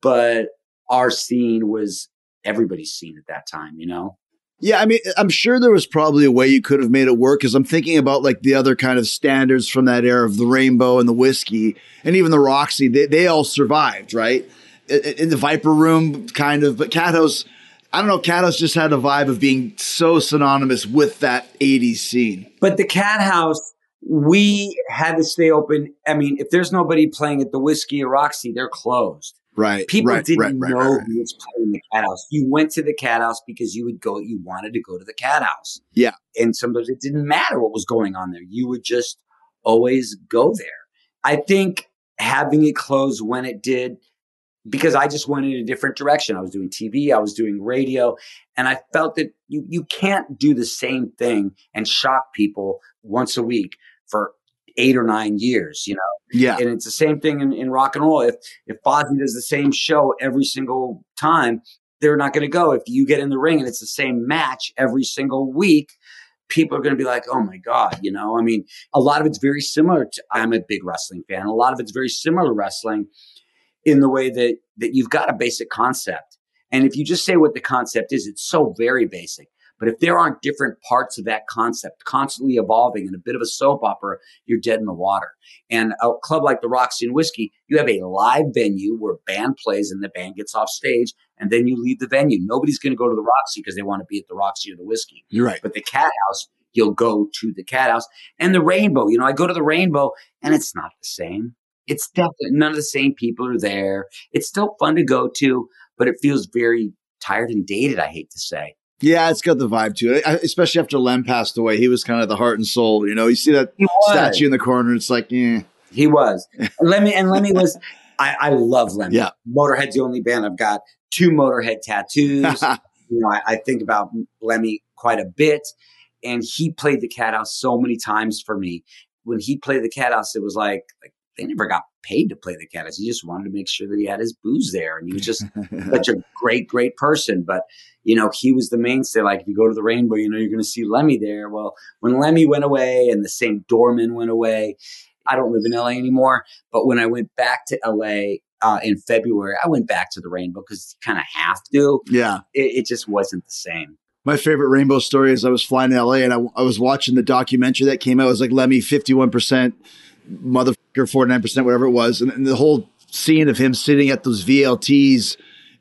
But our scene was everybody's scene at that time, you know? Yeah, I mean, I'm sure there was probably a way you could have made it work because I'm thinking about like the other kind of standards from that era of the Rainbow and the Whiskey and even the Roxy. They, they all survived, right? In, the Viper Room, kind of, but Cat House, I don't know, Cat House just had a vibe of being so synonymous with that 80s scene. But the cat house, we had to stay open. I mean, if there's nobody playing at the Whiskey or Roxy, they're closed. Right. People right, didn't right, right, know who was playing the cat house. You went to the cat house because you would go, you wanted to go to the cat house. Yeah. And sometimes it didn't matter what was going on there. You would just always go there. I think having it closed when it did, because I just went in a different direction. I was doing TV, I was doing radio, and I felt that you, you can't do the same thing and shock people once a week for eight or nine years, you know? Yeah. And it's the same thing in, in rock and roll. If if Fozzy does the same show every single time, they're not going to go. If you get in the ring and it's the same match every single week, people are going to be like, "Oh my god," you know. I mean, a lot of it's very similar to. I'm a big wrestling fan. A lot of it's very similar to wrestling in the way that that you've got a basic concept, and if you just say what the concept is, it's so very basic. But if there aren't different parts of that concept constantly evolving and a bit of a soap opera, you're dead in the water. And a club like the Roxy and Whiskey, you have a live venue where a band plays and the band gets off stage, and then you leave the venue. Nobody's going to go to the Roxy because they want to be at the Roxy or the Whiskey. You're right. But the Cat House, you'll go to the Cat House and the Rainbow. You know, I go to the Rainbow, and it's not the same. It's definitely none of the same people are there. It's still fun to go to, but it feels very tired and dated. I hate to say. Yeah, it's got the vibe to it, I- especially after Lem passed away. He was kind of the heart and soul. You know, you see that statue in the corner, it's like, yeah. He was. Lemmy and Lemmy was *laughs* I, I love Lemmy. Yeah. Motorhead's the only band I've got two Motorhead tattoos. *laughs* you know, I, I think about Lemmy quite a bit. And he played the cat house so many times for me. When he played the cat house, it was like like they never got paid to play the house. He just wanted to make sure that he had his booze there. And he was just such a *laughs* great, great person. But, you know, he was the mainstay. Like if you go to the rainbow, you know, you're going to see Lemmy there. Well, when Lemmy went away and the same doorman went away, I don't live in LA anymore. But when I went back to LA uh, in February, I went back to the Rainbow because you kind of have to. Yeah. It, it just wasn't the same. My favorite rainbow story is I was flying to LA and I, I was watching the documentary that came out. It was like Lemmy 51%, motherfucker 49%, whatever it was. And, and the whole scene of him sitting at those VLTs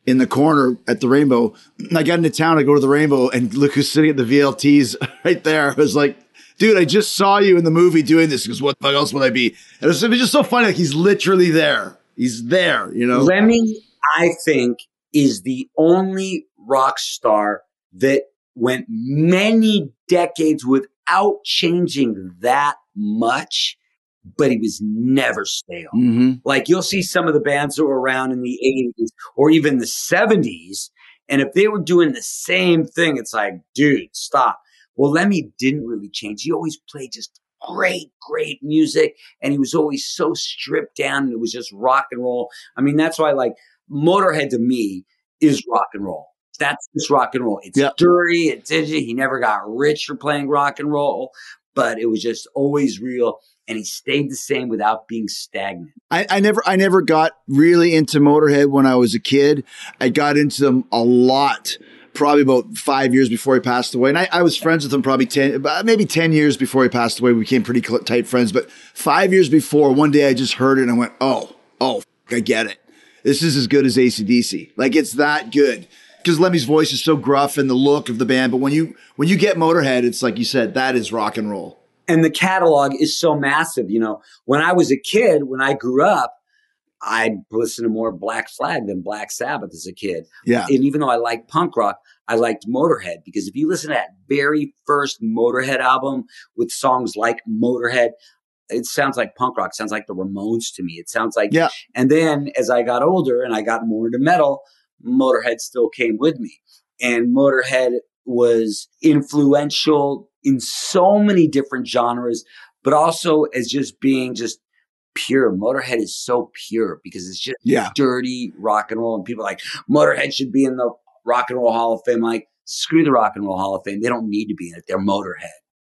in the corner at the rainbow. And I got into town, I go to the rainbow and look who's sitting at the VLTs *laughs* right there. I was like, dude, I just saw you in the movie doing this. Because what the fuck else would I be? And it was, it was just so funny. Like he's literally there. He's there, you know? Lemmy, I think, is the only rock star that went many decades without changing that much, but he was never stale. Mm-hmm. Like you'll see some of the bands that were around in the 80s or even the 70s. And if they were doing the same thing, it's like, dude, stop. Well, Lemmy didn't really change. He always played just great, great music. And he was always so stripped down and it was just rock and roll. I mean, that's why like Motorhead to me is rock and roll. That's just rock and roll. It's Yeah. dirty. It's edgy. He never got rich for playing rock and roll, but it was just always real. And he stayed the same without being stagnant. I, I never I never got really into Motorhead when I was a kid. I got into them a lot, probably about five years before he passed away. And I, I was friends with him probably ten, about maybe ten years before he passed away. We became pretty tight friends. But five years before, one day I just heard it and I went, "Oh, oh, I get it. This is as good as ACDC. Like it's that good." Because Lemmy's voice is so gruff and the look of the band, but when you when you get Motorhead, it's like you said, that is rock and roll. And the catalog is so massive. You know, when I was a kid, when I grew up, I listened to more Black Flag than Black Sabbath as a kid. Yeah, And even though I liked punk rock, I liked Motorhead because if you listen to that very first Motorhead album with songs like Motorhead, it sounds like punk rock. It sounds like the Ramones to me. It sounds like, Yeah. And then as I got older and I got more into metal, Motorhead still came with me. And Motorhead was influential in so many different genres, but also as just being just pure. Motorhead is so pure because it's just yeah. dirty rock and roll. And people are like, Motorhead should be in the Rock and Roll Hall of Fame. I'm like, screw the Rock and Roll Hall of Fame. They don't need to be in it. They're Motorhead.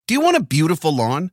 Do you want a beautiful lawn?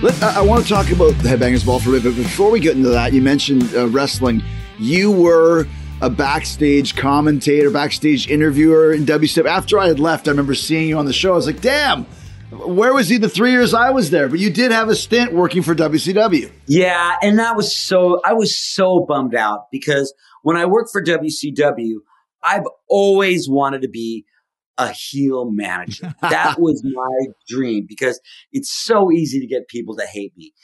Let, I, I want to talk about the Headbangers Ball for a bit, but before we get into that, you mentioned uh, wrestling. You were a backstage commentator, backstage interviewer in WCW. After I had left, I remember seeing you on the show. I was like, damn, where was he the three years I was there? But you did have a stint working for WCW. Yeah. And that was so, I was so bummed out because when I worked for WCW, I've always wanted to be a heel manager. That *laughs* was my dream because it's so easy to get people to hate me.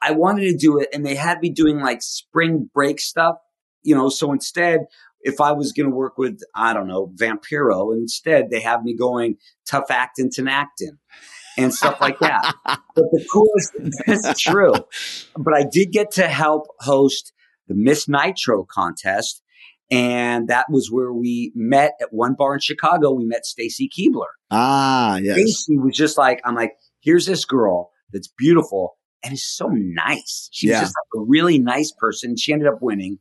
I wanted to do it and they had me doing like spring break stuff, you know, so instead, if I was going to work with, I don't know, Vampiro, instead they have me going tough acting to acting and stuff like that. but the coolest, this *laughs* is true, but I did get to help host the Miss Nitro contest. And that was where we met at one bar in Chicago. We met Stacy Keibler. Ah, yes. Stacy was just like, I'm like, here's this girl that's beautiful and is so nice. She's Yeah. just like a really nice person. She ended up winning.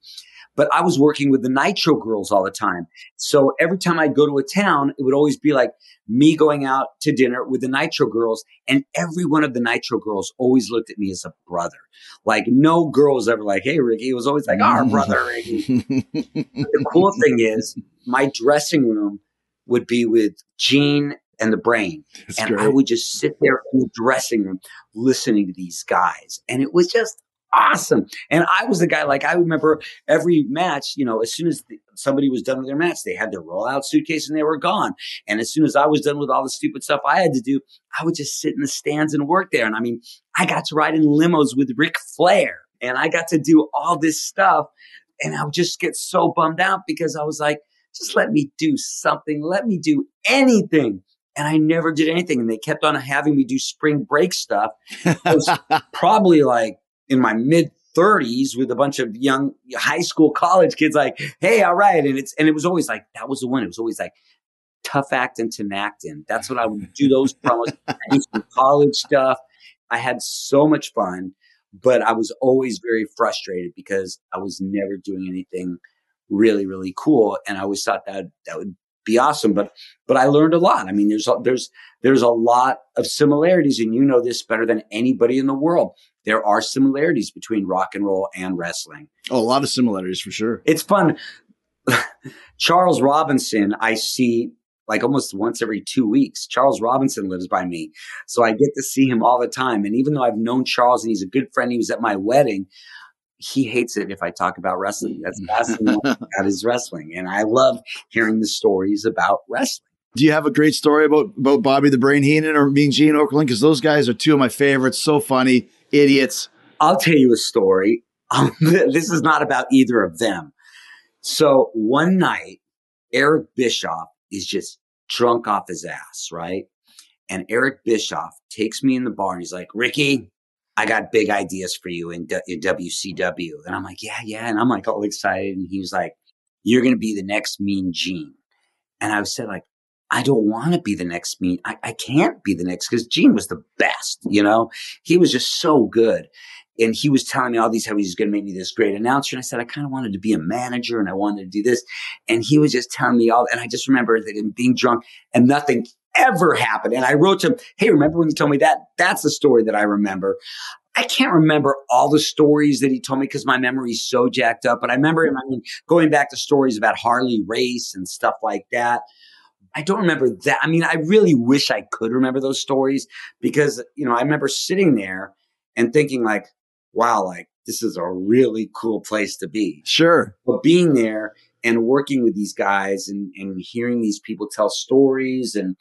But I was working with the Nitro girls all the time. So every time I'd go to a town, it would always be like me going out to dinner with the Nitro girls. And every one of the Nitro girls always looked at me as a brother. Like no girl was ever like, hey, Riki. It was always like, our brother, Riki the cool thing is my dressing room would be with Gene and the brain. That's and I would just sit there in the dressing room listening to these guys. And it was just awesome. And I was the guy, like, I remember every match, you know, as soon as the, somebody was done with their match, they had their rollout suitcase and they were gone. And as soon as I was done with all the stupid stuff I had to do, I would just sit in the stands and work there. And I mean, I got to ride in limos with Ric Flair and I got to do all this stuff. And I would just get so bummed out because I was like, just let me do something. Let me do anything. And I never did anything. And they kept on having me do spring break stuff. It was *laughs* probably like in my mid 30s with a bunch of young high school college kids like hey all right. And it's and it was always like that was the one. It was always like tough acting to acting that's what i would do those *laughs* promos. I do some college stuff. I had so much fun but i was always very frustrated because i was never doing anything really really cool. And i always thought that that would be awesome but but i learned a lot. I mean there's there's there's a lot of similarities and you know this better than anybody in the world there are similarities between rock and roll and wrestling Oh, a lot of similarities for sure. it's fun *laughs* charles robinson i see like almost once every two weeks charles robinson lives by me so i get to see him all the time and even though i've known charles and he's a good friend he was at my wedding he hates it if I talk about wrestling. That's *laughs* fascinating about his wrestling. And I love hearing the stories about wrestling. Do you have a great story about, about Bobby the Brain Heenan or Mean Gene Okerlund? Because those guys are two of my favorites. So funny, idiots. I'll tell you a story. Um, *laughs* this is not about either of them. So one night, Eric Bischoff is just drunk off his ass, right? And Eric Bischoff takes me in the bar and he's like, Riki, I got big ideas for you in, in WCW. And I'm like, yeah, yeah. And I'm like all excited. And he was like, you're going to be the next Mean Gene. And I said, like, I don't want to be the next me. I, I can't be the next because Gene was the best, you know? He was just so good. And he was telling me all these how he's going to make me this great announcer. And I said, I kind of wanted to be a manager and I wanted to do this. And he was just telling me all, and I just remember that him being drunk and nothing ever happened. And I wrote to him, Hey, remember when you told me that? That's the story that I remember. I can't remember all the stories that he told me because my memory's so jacked up. But I remember him, I mean, going back to stories about Harley Race and stuff like that. I don't remember that. I mean, I really wish I could remember those stories because, you know, I remember sitting there and thinking like, wow, like this is a really cool place to be. Sure. But being there and working with these guys and, and hearing these people tell stories and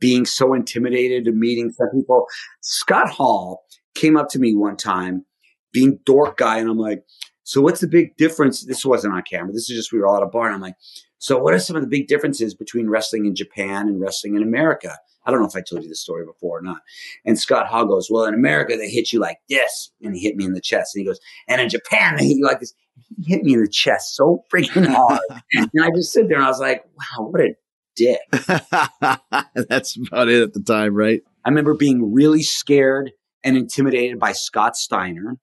being so intimidated and meeting some people. Scott Hall came up to me one time, being dork guy, and I'm like, so what's the big difference? This wasn't on camera. This is just we were all at a bar, and I'm like, so what are some of the big differences between wrestling in Japan and wrestling in America? I don't know if I told you this story before or not. And Scott Hall goes, well, in America they hit you like this, and he hit me in the chest. And he goes, and in Japan they hit you like this. He hit me in the chest so freaking hard, *laughs* and I just sit there and I was like, wow, what a dick. *laughs* That's about it at the time, right? I remember being really scared and intimidated by Scott Steiner,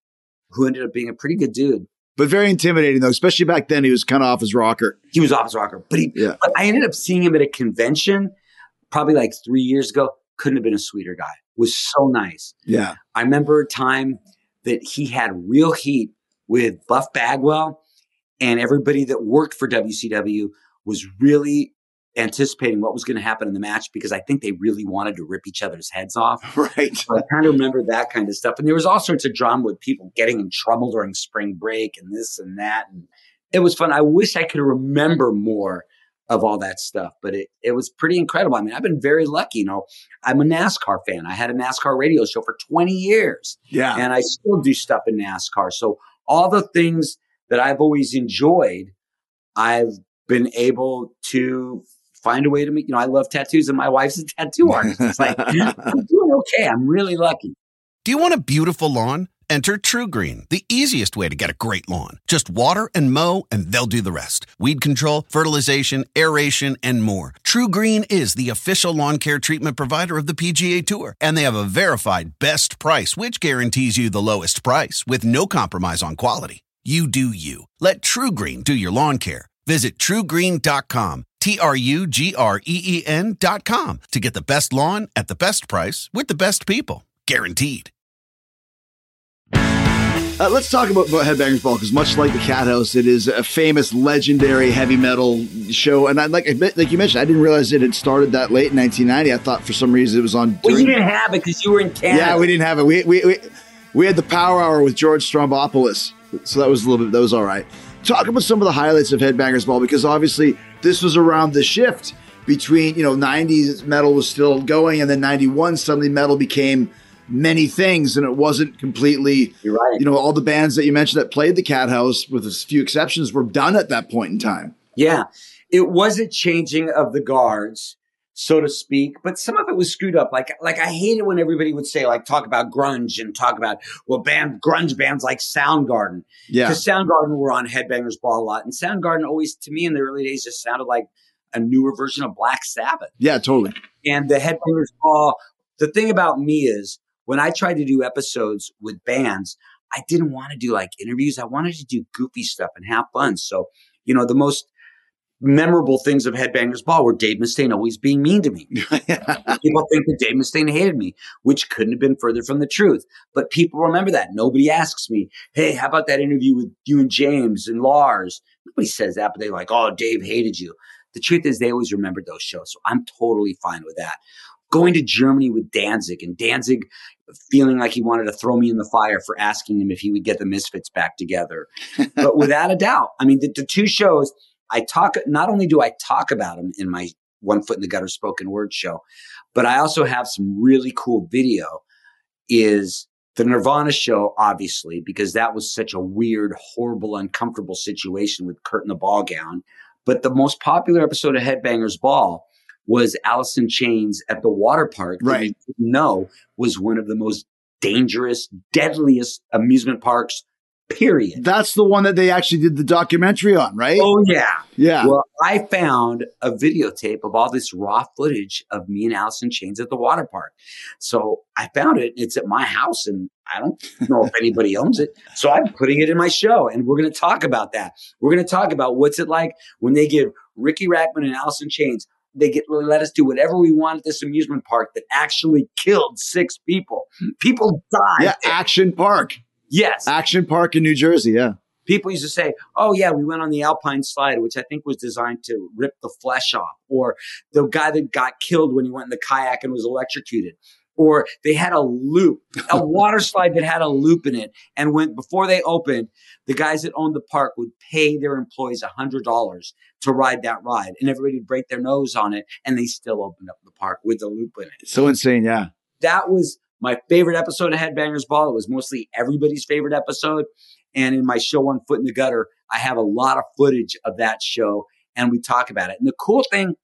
who ended up being a pretty good dude. But very intimidating though, especially back then. He was kind of off his rocker. He was off his rocker, but he. Yeah. But I ended up seeing him at a convention, probably like three years ago. Couldn't have been a sweeter guy. Was so nice. Yeah. I remember a time that he had real heat with Buff Bagwell, and everybody that worked for WCW was really anticipating what was going to happen in the match because I think they really wanted to rip each other's heads off. *laughs* Right. So I kind of remember that kind of stuff. And there was all sorts of drama with people getting in trouble during spring break and this and that. And it was fun. I wish I could remember more of all that stuff, but it, it was pretty incredible. I mean, I've been very lucky. You know, I'm a NASCAR fan. I had a NASCAR radio show for 20 years Yeah. and I still do stuff in NASCAR. So all the things that I've always enjoyed, I've been able to find a way to make, you know, I love tattoos and my wife's a tattoo artist. It's like, *laughs* I'm doing okay. I'm really lucky. Do you want a beautiful lawn? Enter TruGreen, the easiest way to get a great lawn. Just water and mow, and they'll do the rest. Weed control, fertilization, aeration, and more. TruGreen is the official lawn care treatment provider of the PGA Tour, and they have a verified best price, which guarantees you the lowest price with no compromise on quality. You do you. Let TruGreen do your lawn care. Visit trugreen.com, T R U G R E E N.com to get the best lawn at the best price with the best people. Guaranteed. Uh, let's talk about, about Headbangers Ball because much like the Cat House, it is a famous, legendary heavy metal show. And I, like like you mentioned, I didn't realize it had started that late in 1990. I thought for some reason it was on. Well, you didn't have it because you were in Canada. yeah, we didn't have it. We, we we we had the Power Hour with George Stroumboulopoulos, so that was a little bit that was all right. Talk about some of the highlights of Headbangers Ball because obviously this was around the shift between you know 90s metal was still going and then 91 suddenly metal became many things and it wasn't completely You're right. you know all the bands that you mentioned that played the cat house with a few exceptions were done at that point in time Yeah. It was a changing of the guards so to speak. But some of it was screwed up. Like, like I hated when everybody would say, like, talk about grunge and talk about, well, band, grunge bands like Soundgarden. Yeah. Because Soundgarden were on Headbangers Ball a lot. And Soundgarden always, to me in the early days, just sounded like a newer version of Black Sabbath. Yeah, totally. And the Headbangers Ball, the thing about me is when I tried to do episodes with bands, I didn't want to do like interviews. I wanted to do goofy stuff and have fun. So, you know, the most memorable things of Headbangers Ball were Dave Mustaine always being mean to me. *laughs* people think that Dave Mustaine hated me, which couldn't have been further from the truth. But people remember that. Nobody asks me, hey, how about that interview with you and James and Lars? Nobody says that, but they're like, oh, Dave hated you. The truth is, they always remembered those shows. So I'm totally fine with that. Going to Germany with Danzig and Danzig feeling like he wanted to throw me in the fire for asking him if he would get the Misfits back together. *laughs* but without a doubt, I mean, the, the two shows, I talk, not only do I talk about them in my One Foot in the Gutter spoken word show, but I also have some really cool video. Is the Nirvana show, obviously, because that was such a weird, horrible, uncomfortable situation with Kurt in the ball gown. But the most popular episode of Headbangers Ball was Alice in Chains at the water park. Right. know was one of the most dangerous, deadliest amusement parks, period. That's the one that they actually did the documentary on, right? Oh, yeah. yeah. Well, I found a videotape of all this raw footage of me and Alice in Chains at the water park. So I found it. It's at my house, and I don't know if anybody *laughs* owns it. So I'm putting it in my show, and we're going to talk about that. We're going to talk about what's it like when they give Riki Rachtman and Alice in Chains. They get let us do whatever we want at this amusement park that actually killed six people. People died. yeah, Action Park. Yes. Action Park in New Jersey, yeah. people used to say, "Oh yeah, we went on the Alpine slide, which I think was designed to rip the flesh off," or the guy that got killed when he went in the kayak and was electrocuted, or they had a loop, a *laughs* water slide that had a loop in it, and when before they opened, the guys that owned the park would pay their employees a hundred dollars to ride that ride, and everybody would break their nose on it, and they still opened up the park with the loop in it So insane, yeah. that was my favorite episode of Headbangers Ball. It was mostly everybody's favorite episode. And in my show, One Foot in the Gutter, I have a lot of footage of that show and we talk about it. And the cool thing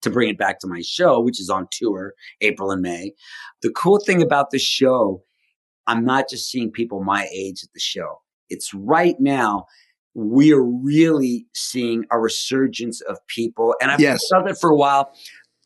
to bring it back to my show, which is on tour April and May, the cool thing about the show, I'm not just seeing people my age at the show. It's right now. We are really seeing a resurgence of people. And I've Yes. felt it for a while.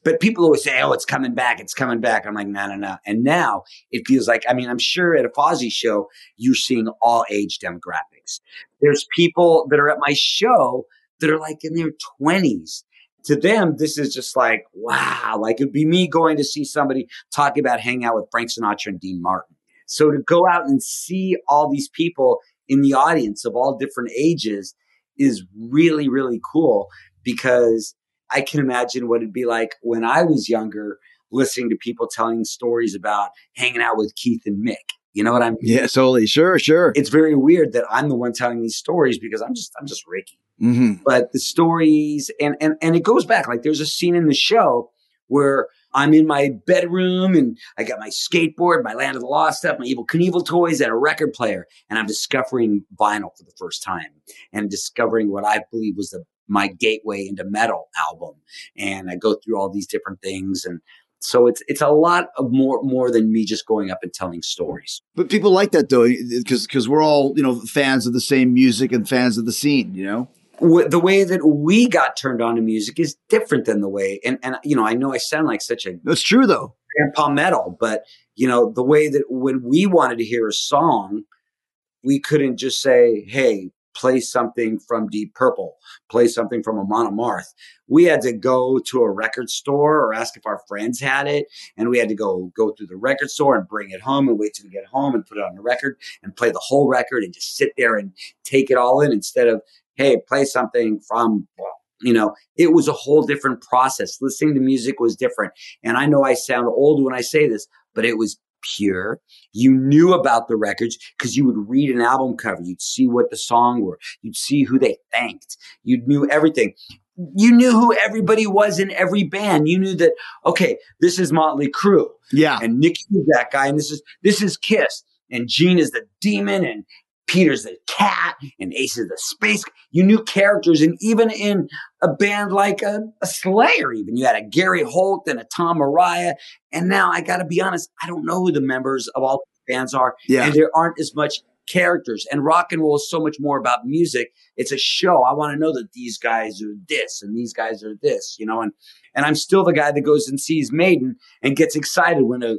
But people always say, "Oh, it's coming back! It's coming back!" I'm like, "No, no, no!" And now it feels like, I mean, I'm sure at a Fozzy show you're seeing all age demographics. There's people that are at my show that are like in their 20s. To them, this is just like, wow! Like it'd be me going to see somebody talking about hanging out with Frank Sinatra and Dean Martin. So to go out and see all these people in the audience of all different ages is really, really cool because I can imagine what it'd be like when I was younger, listening to people telling stories about hanging out with Keith and Mick. You know what I mean? Yeah, totally. Sure, sure. It's very weird that I'm the one telling these stories because I'm just I'm just Riki. hmm But the stories and and and it goes back. Like there's a scene in the show where I'm in my bedroom and I got my skateboard, my Land of the Lost stuff, my Evel Knievel toys, and a record player, and I'm discovering vinyl for the first time and discovering what I believe was the my gateway into metal album. And I go through all these different things and so it's it's a lot of more more than me just going up and telling stories. But people like that though, eh, because because we're all you know fans of the same music and fans of the scene. You know. the way that we got turned on to music is different than the way and and you know I know I sound like such a That's true though. grandpa metal but you know the way that when we wanted to hear a song we couldn't just say hey play something from Deep Purple play something from Amon Amarth we had to go to a record store or ask if our friends had it and we had to go go through the record store and bring it home and wait till we get home and put it on the record and play the whole record and just sit there and take it all in instead of hey, play something from, you know, it was a whole different process. Listening to music was different. And I know I sound old when I say this, but it was pure. You knew about the records because you would read an album cover. You'd see what the song were. You'd see who they thanked. You knew everything. You knew who everybody was in every band. You knew that, okay, this is Motley Crue Yeah. and Nikki is that guy, and this is this is Kiss, and Gene is the demon, and Peter's the cat and Ace is the space. You knew characters, and even in a band like a, a Slayer, even you had a Gary Holt and a Tom Araya. And now I got to be honest, I don't know who the members of all bands are, Yeah. and there aren't as much characters. And rock and roll is so much more about music. It's a show. I want to know that these guys are this and these guys are this, you know. And and I'm still the guy that goes and sees Maiden and gets excited when a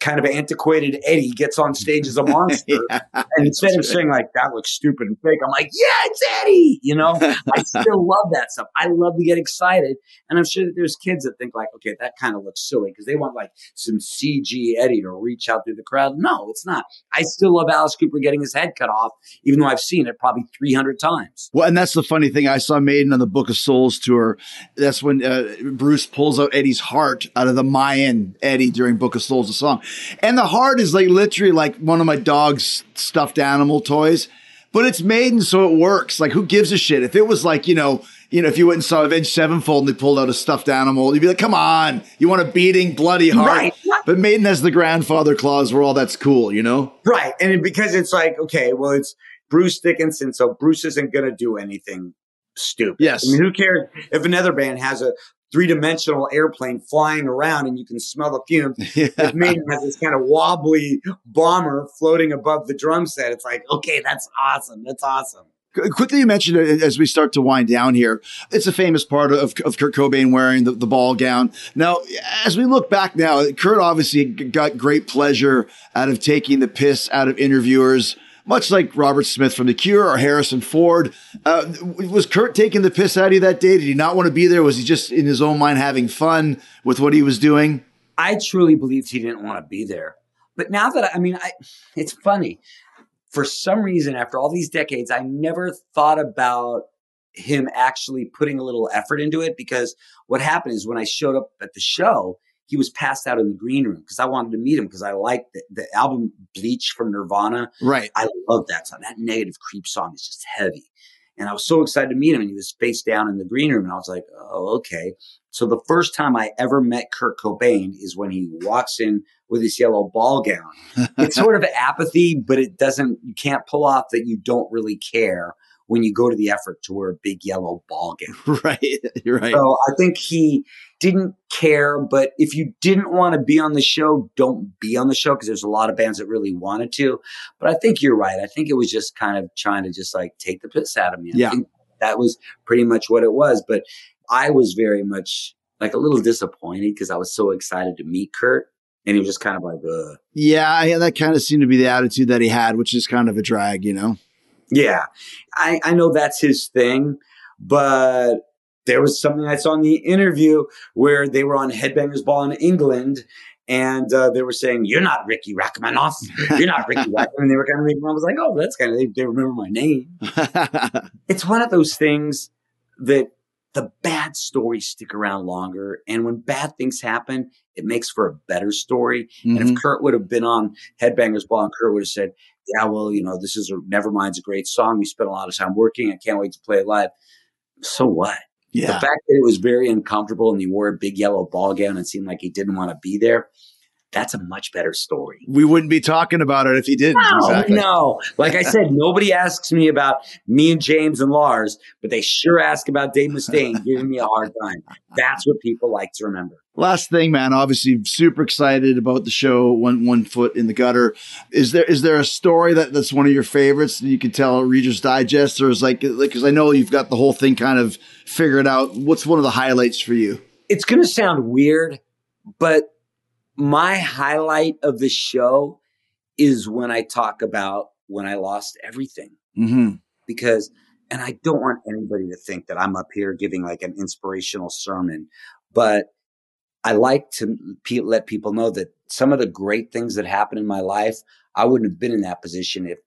kind of antiquated Eddie gets on stage as a *laughs* monster. Yeah. And instead of saying like that looks stupid and fake, I'm like, yeah, it's Eddie. You know, I *laughs* still love that stuff. I love to get excited, and I'm sure that there's kids that think like, okay, that kind of looks silly because they want like some CG Eddie to reach out through the crowd. No, it's not. I still love Alice Cooper getting his head cut off, even though I've seen it probably 300 times. Well, and that's the funny thing. I saw Maiden on the Book of Souls tour. That's when uh, Bruce pulls out Eddie's heart out of the Mayan Eddie during Book of Souls, the song. And the heart is like literally like one of my dog's stuffed animal toys, but it's Maiden, so it works. Like, who gives a shit? If it was like, you know, you know, if you went and saw Avenged Sevenfold and they pulled out a stuffed animal, you'd be like, come on, you want a beating, bloody heart. Right. But Maiden has the grandfather clause where all that's cool, you know? Right. And it- because it's like, okay, well, it's Bruce Dickinson, so Bruce isn't going to do anything stupid. Yes. I mean, who cares if another band has a three dimensional airplane flying around and you can smell the fumes? *laughs* If Maiden has this kind of wobbly bomber floating above the drum set, it's like, okay, that's awesome. That's awesome. Qu- Quickly, you mentioned it as we start to wind down here. It's a famous part of, of Kurt Cobain wearing the, the ball gown. Now, as we look back now, Kurt obviously got great pleasure out of taking the piss out of interviewers, much like Robert Smith from The Cure or Harrison Ford. Uh, was Kurt taking the piss out of you that day? Did he not want to be there? Was he just in his own mind having fun with what he was doing? I truly believed he didn't want to be there. But now that I, I mean, I, it's funny. For some reason, after all these decades, I never thought about him actually putting a little effort into it because what happened is when I showed up at the show, he was passed out in the green room because I wanted to meet him because I liked the, the album Bleach from Nirvana. Right. I love that song. That negative creep song is just heavy. And I was so excited to meet him and he was face down in the green room. And I was like, oh, okay. So the first time I ever met Kurt Cobain is when he walks in with his yellow ball gown. *laughs* It's sort of apathy, but it doesn't, you can't pull off that you don't really care when you go to the effort to wear a big yellow ball gown. *laughs* right. You're right. So I think he didn't care, but if you didn't want to be on the show, don't be on the show because there's a lot of bands that really wanted to. But I think you're right. I think it was just kind of trying to just like take the piss out of me. I Yeah. think that was pretty much what it was. But I was very much like a little disappointed because I was so excited to meet Kurt. And he was just kind of like, Ugh. Yeah, that kind of seemed to be the attitude that he had, which is kind of a drag, you know? Yeah, I, I know that's his thing, but there was something I saw in the interview where they were on Headbangers Ball in England. And uh, they were saying, "You're not Ricky Rachmaninoff. You're not Ricky Rachmaninoff." And they were kind of making. I was like, "Oh, that's kind of they, they remember my name." *laughs* It's one of those things that the bad stories stick around longer, and when bad things happen, it makes for a better story. And Mhm. if Kurt would have been on Headbangers Ball and Kurt would have said, Yeah, well, you know, this is a Nevermind's a great song. We spent a lot of time working. I can't wait to play it live. So what? Yeah. The fact that it was very uncomfortable and he wore a big yellow ball gown and seemed like he didn't want to be there, that's a much better story. We wouldn't be talking about it if he didn't. No, exactly. no. Like I said, *laughs* nobody asks me about me and James and Lars, but they sure ask about Dave Mustaine *laughs* giving me a hard time. That's what people like to remember. Last thing, man. Obviously, super excited about the show. One one foot in the gutter. Is there is there a story that, that's one of your favorites that you could tell Reader's Digest, or is like because I know you've got the whole thing kind of figured out. What's one of the highlights for you? it's going to sound weird, but my highlight of the show is when I talk about when I lost everything Mm-hmm. because, and I don't want anybody to think that I'm up here giving like an inspirational sermon, but I like to pe- let people know that some of the great things that happened in my life, I wouldn't have been in that position if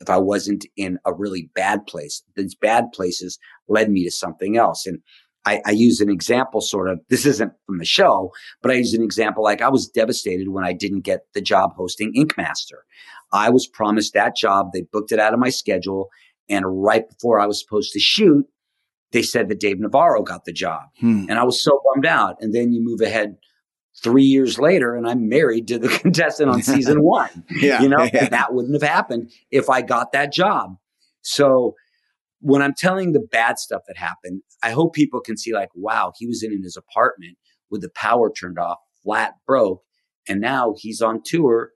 if I wasn't in a really bad place. These bad places led me to something else. And I, I use an example sort of, this isn't from the show, but I use an example like I was devastated when I didn't get the job hosting Ink Master. I was promised that job. They booked it out of my schedule. And right before I was supposed to shoot, they said that Dave Navarro got the job. Hmm. And I was so bummed out. And then you move ahead three years later and I'm married to the *laughs* contestant on season *laughs* one. Yeah. You know, Yeah. that wouldn't have happened if I got that job. So when I'm telling the bad stuff that happened, I hope people can see like, wow, he was in his apartment with the power turned off, flat broke, and now he's on tour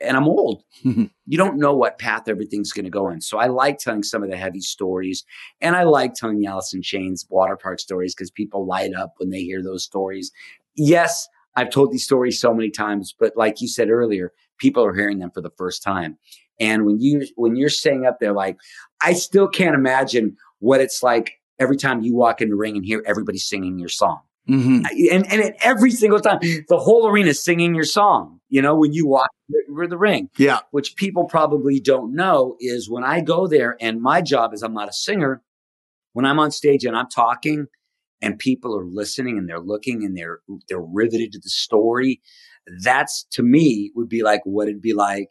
and I'm old. *laughs* you don't know what path everything's going to go in. So I like telling some of the heavy stories and I like telling the Alice in Chains water park stories because people light up when they hear those stories. Yes, I've told these stories so many times, but like you said earlier, people are hearing them for the first time. And when you when you're saying up there, like, I still can't imagine what it's like every time you walk in the ring and hear everybody singing your song. Mhm. And and every single time, the whole arena is singing your song. You know, when you walk through the ring Yeah. which people probably don't know is when I go there and my job is I'm not a singer. When I'm on stage and I'm talking and people are listening and they're looking and they're they're riveted to the story, that's to me would be like what it'd be like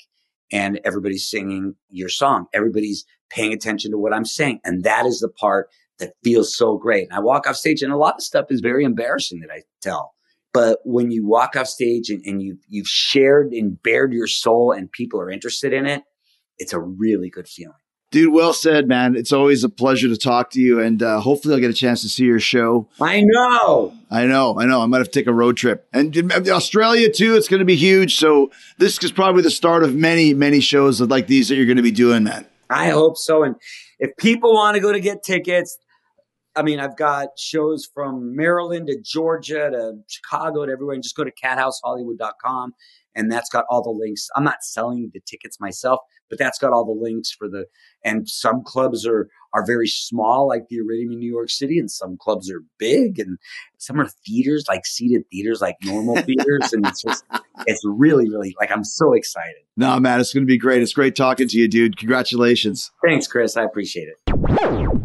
and everybody's singing your song. Everybody's paying attention to what I'm saying. And that is the part that feels so great. And I walk off stage and a lot of stuff is very embarrassing that I tell. But when you walk off stage and, and you've, you've shared and bared your soul and people are interested in it, it's a really good feeling. Dude, well said, man. It's always a pleasure to talk to you. And uh, hopefully I'll get a chance to see your show. I know. I know, I know. I might have to take a road trip. And Australia, too, it's going to be huge. So this is probably the start of many, many shows like these that you're going to be doing, man. I hope so. And if people want to go to get tickets, I mean, I've got shows from Maryland to Georgia to Chicago to everywhere. And just go to cathousehollywood.com. And that's got all the links. I'm not selling the tickets myself, but that's got all the links for the, and some clubs are, are very small, like the Iridium in New York City, and some clubs are big, and some are theaters, like seated theaters, like normal *laughs* theaters. And it's just, it's really, really like, I'm so excited. No, man, it's going to be great. It's great talking to you, dude. Congratulations. Thanks, Chris. I appreciate it.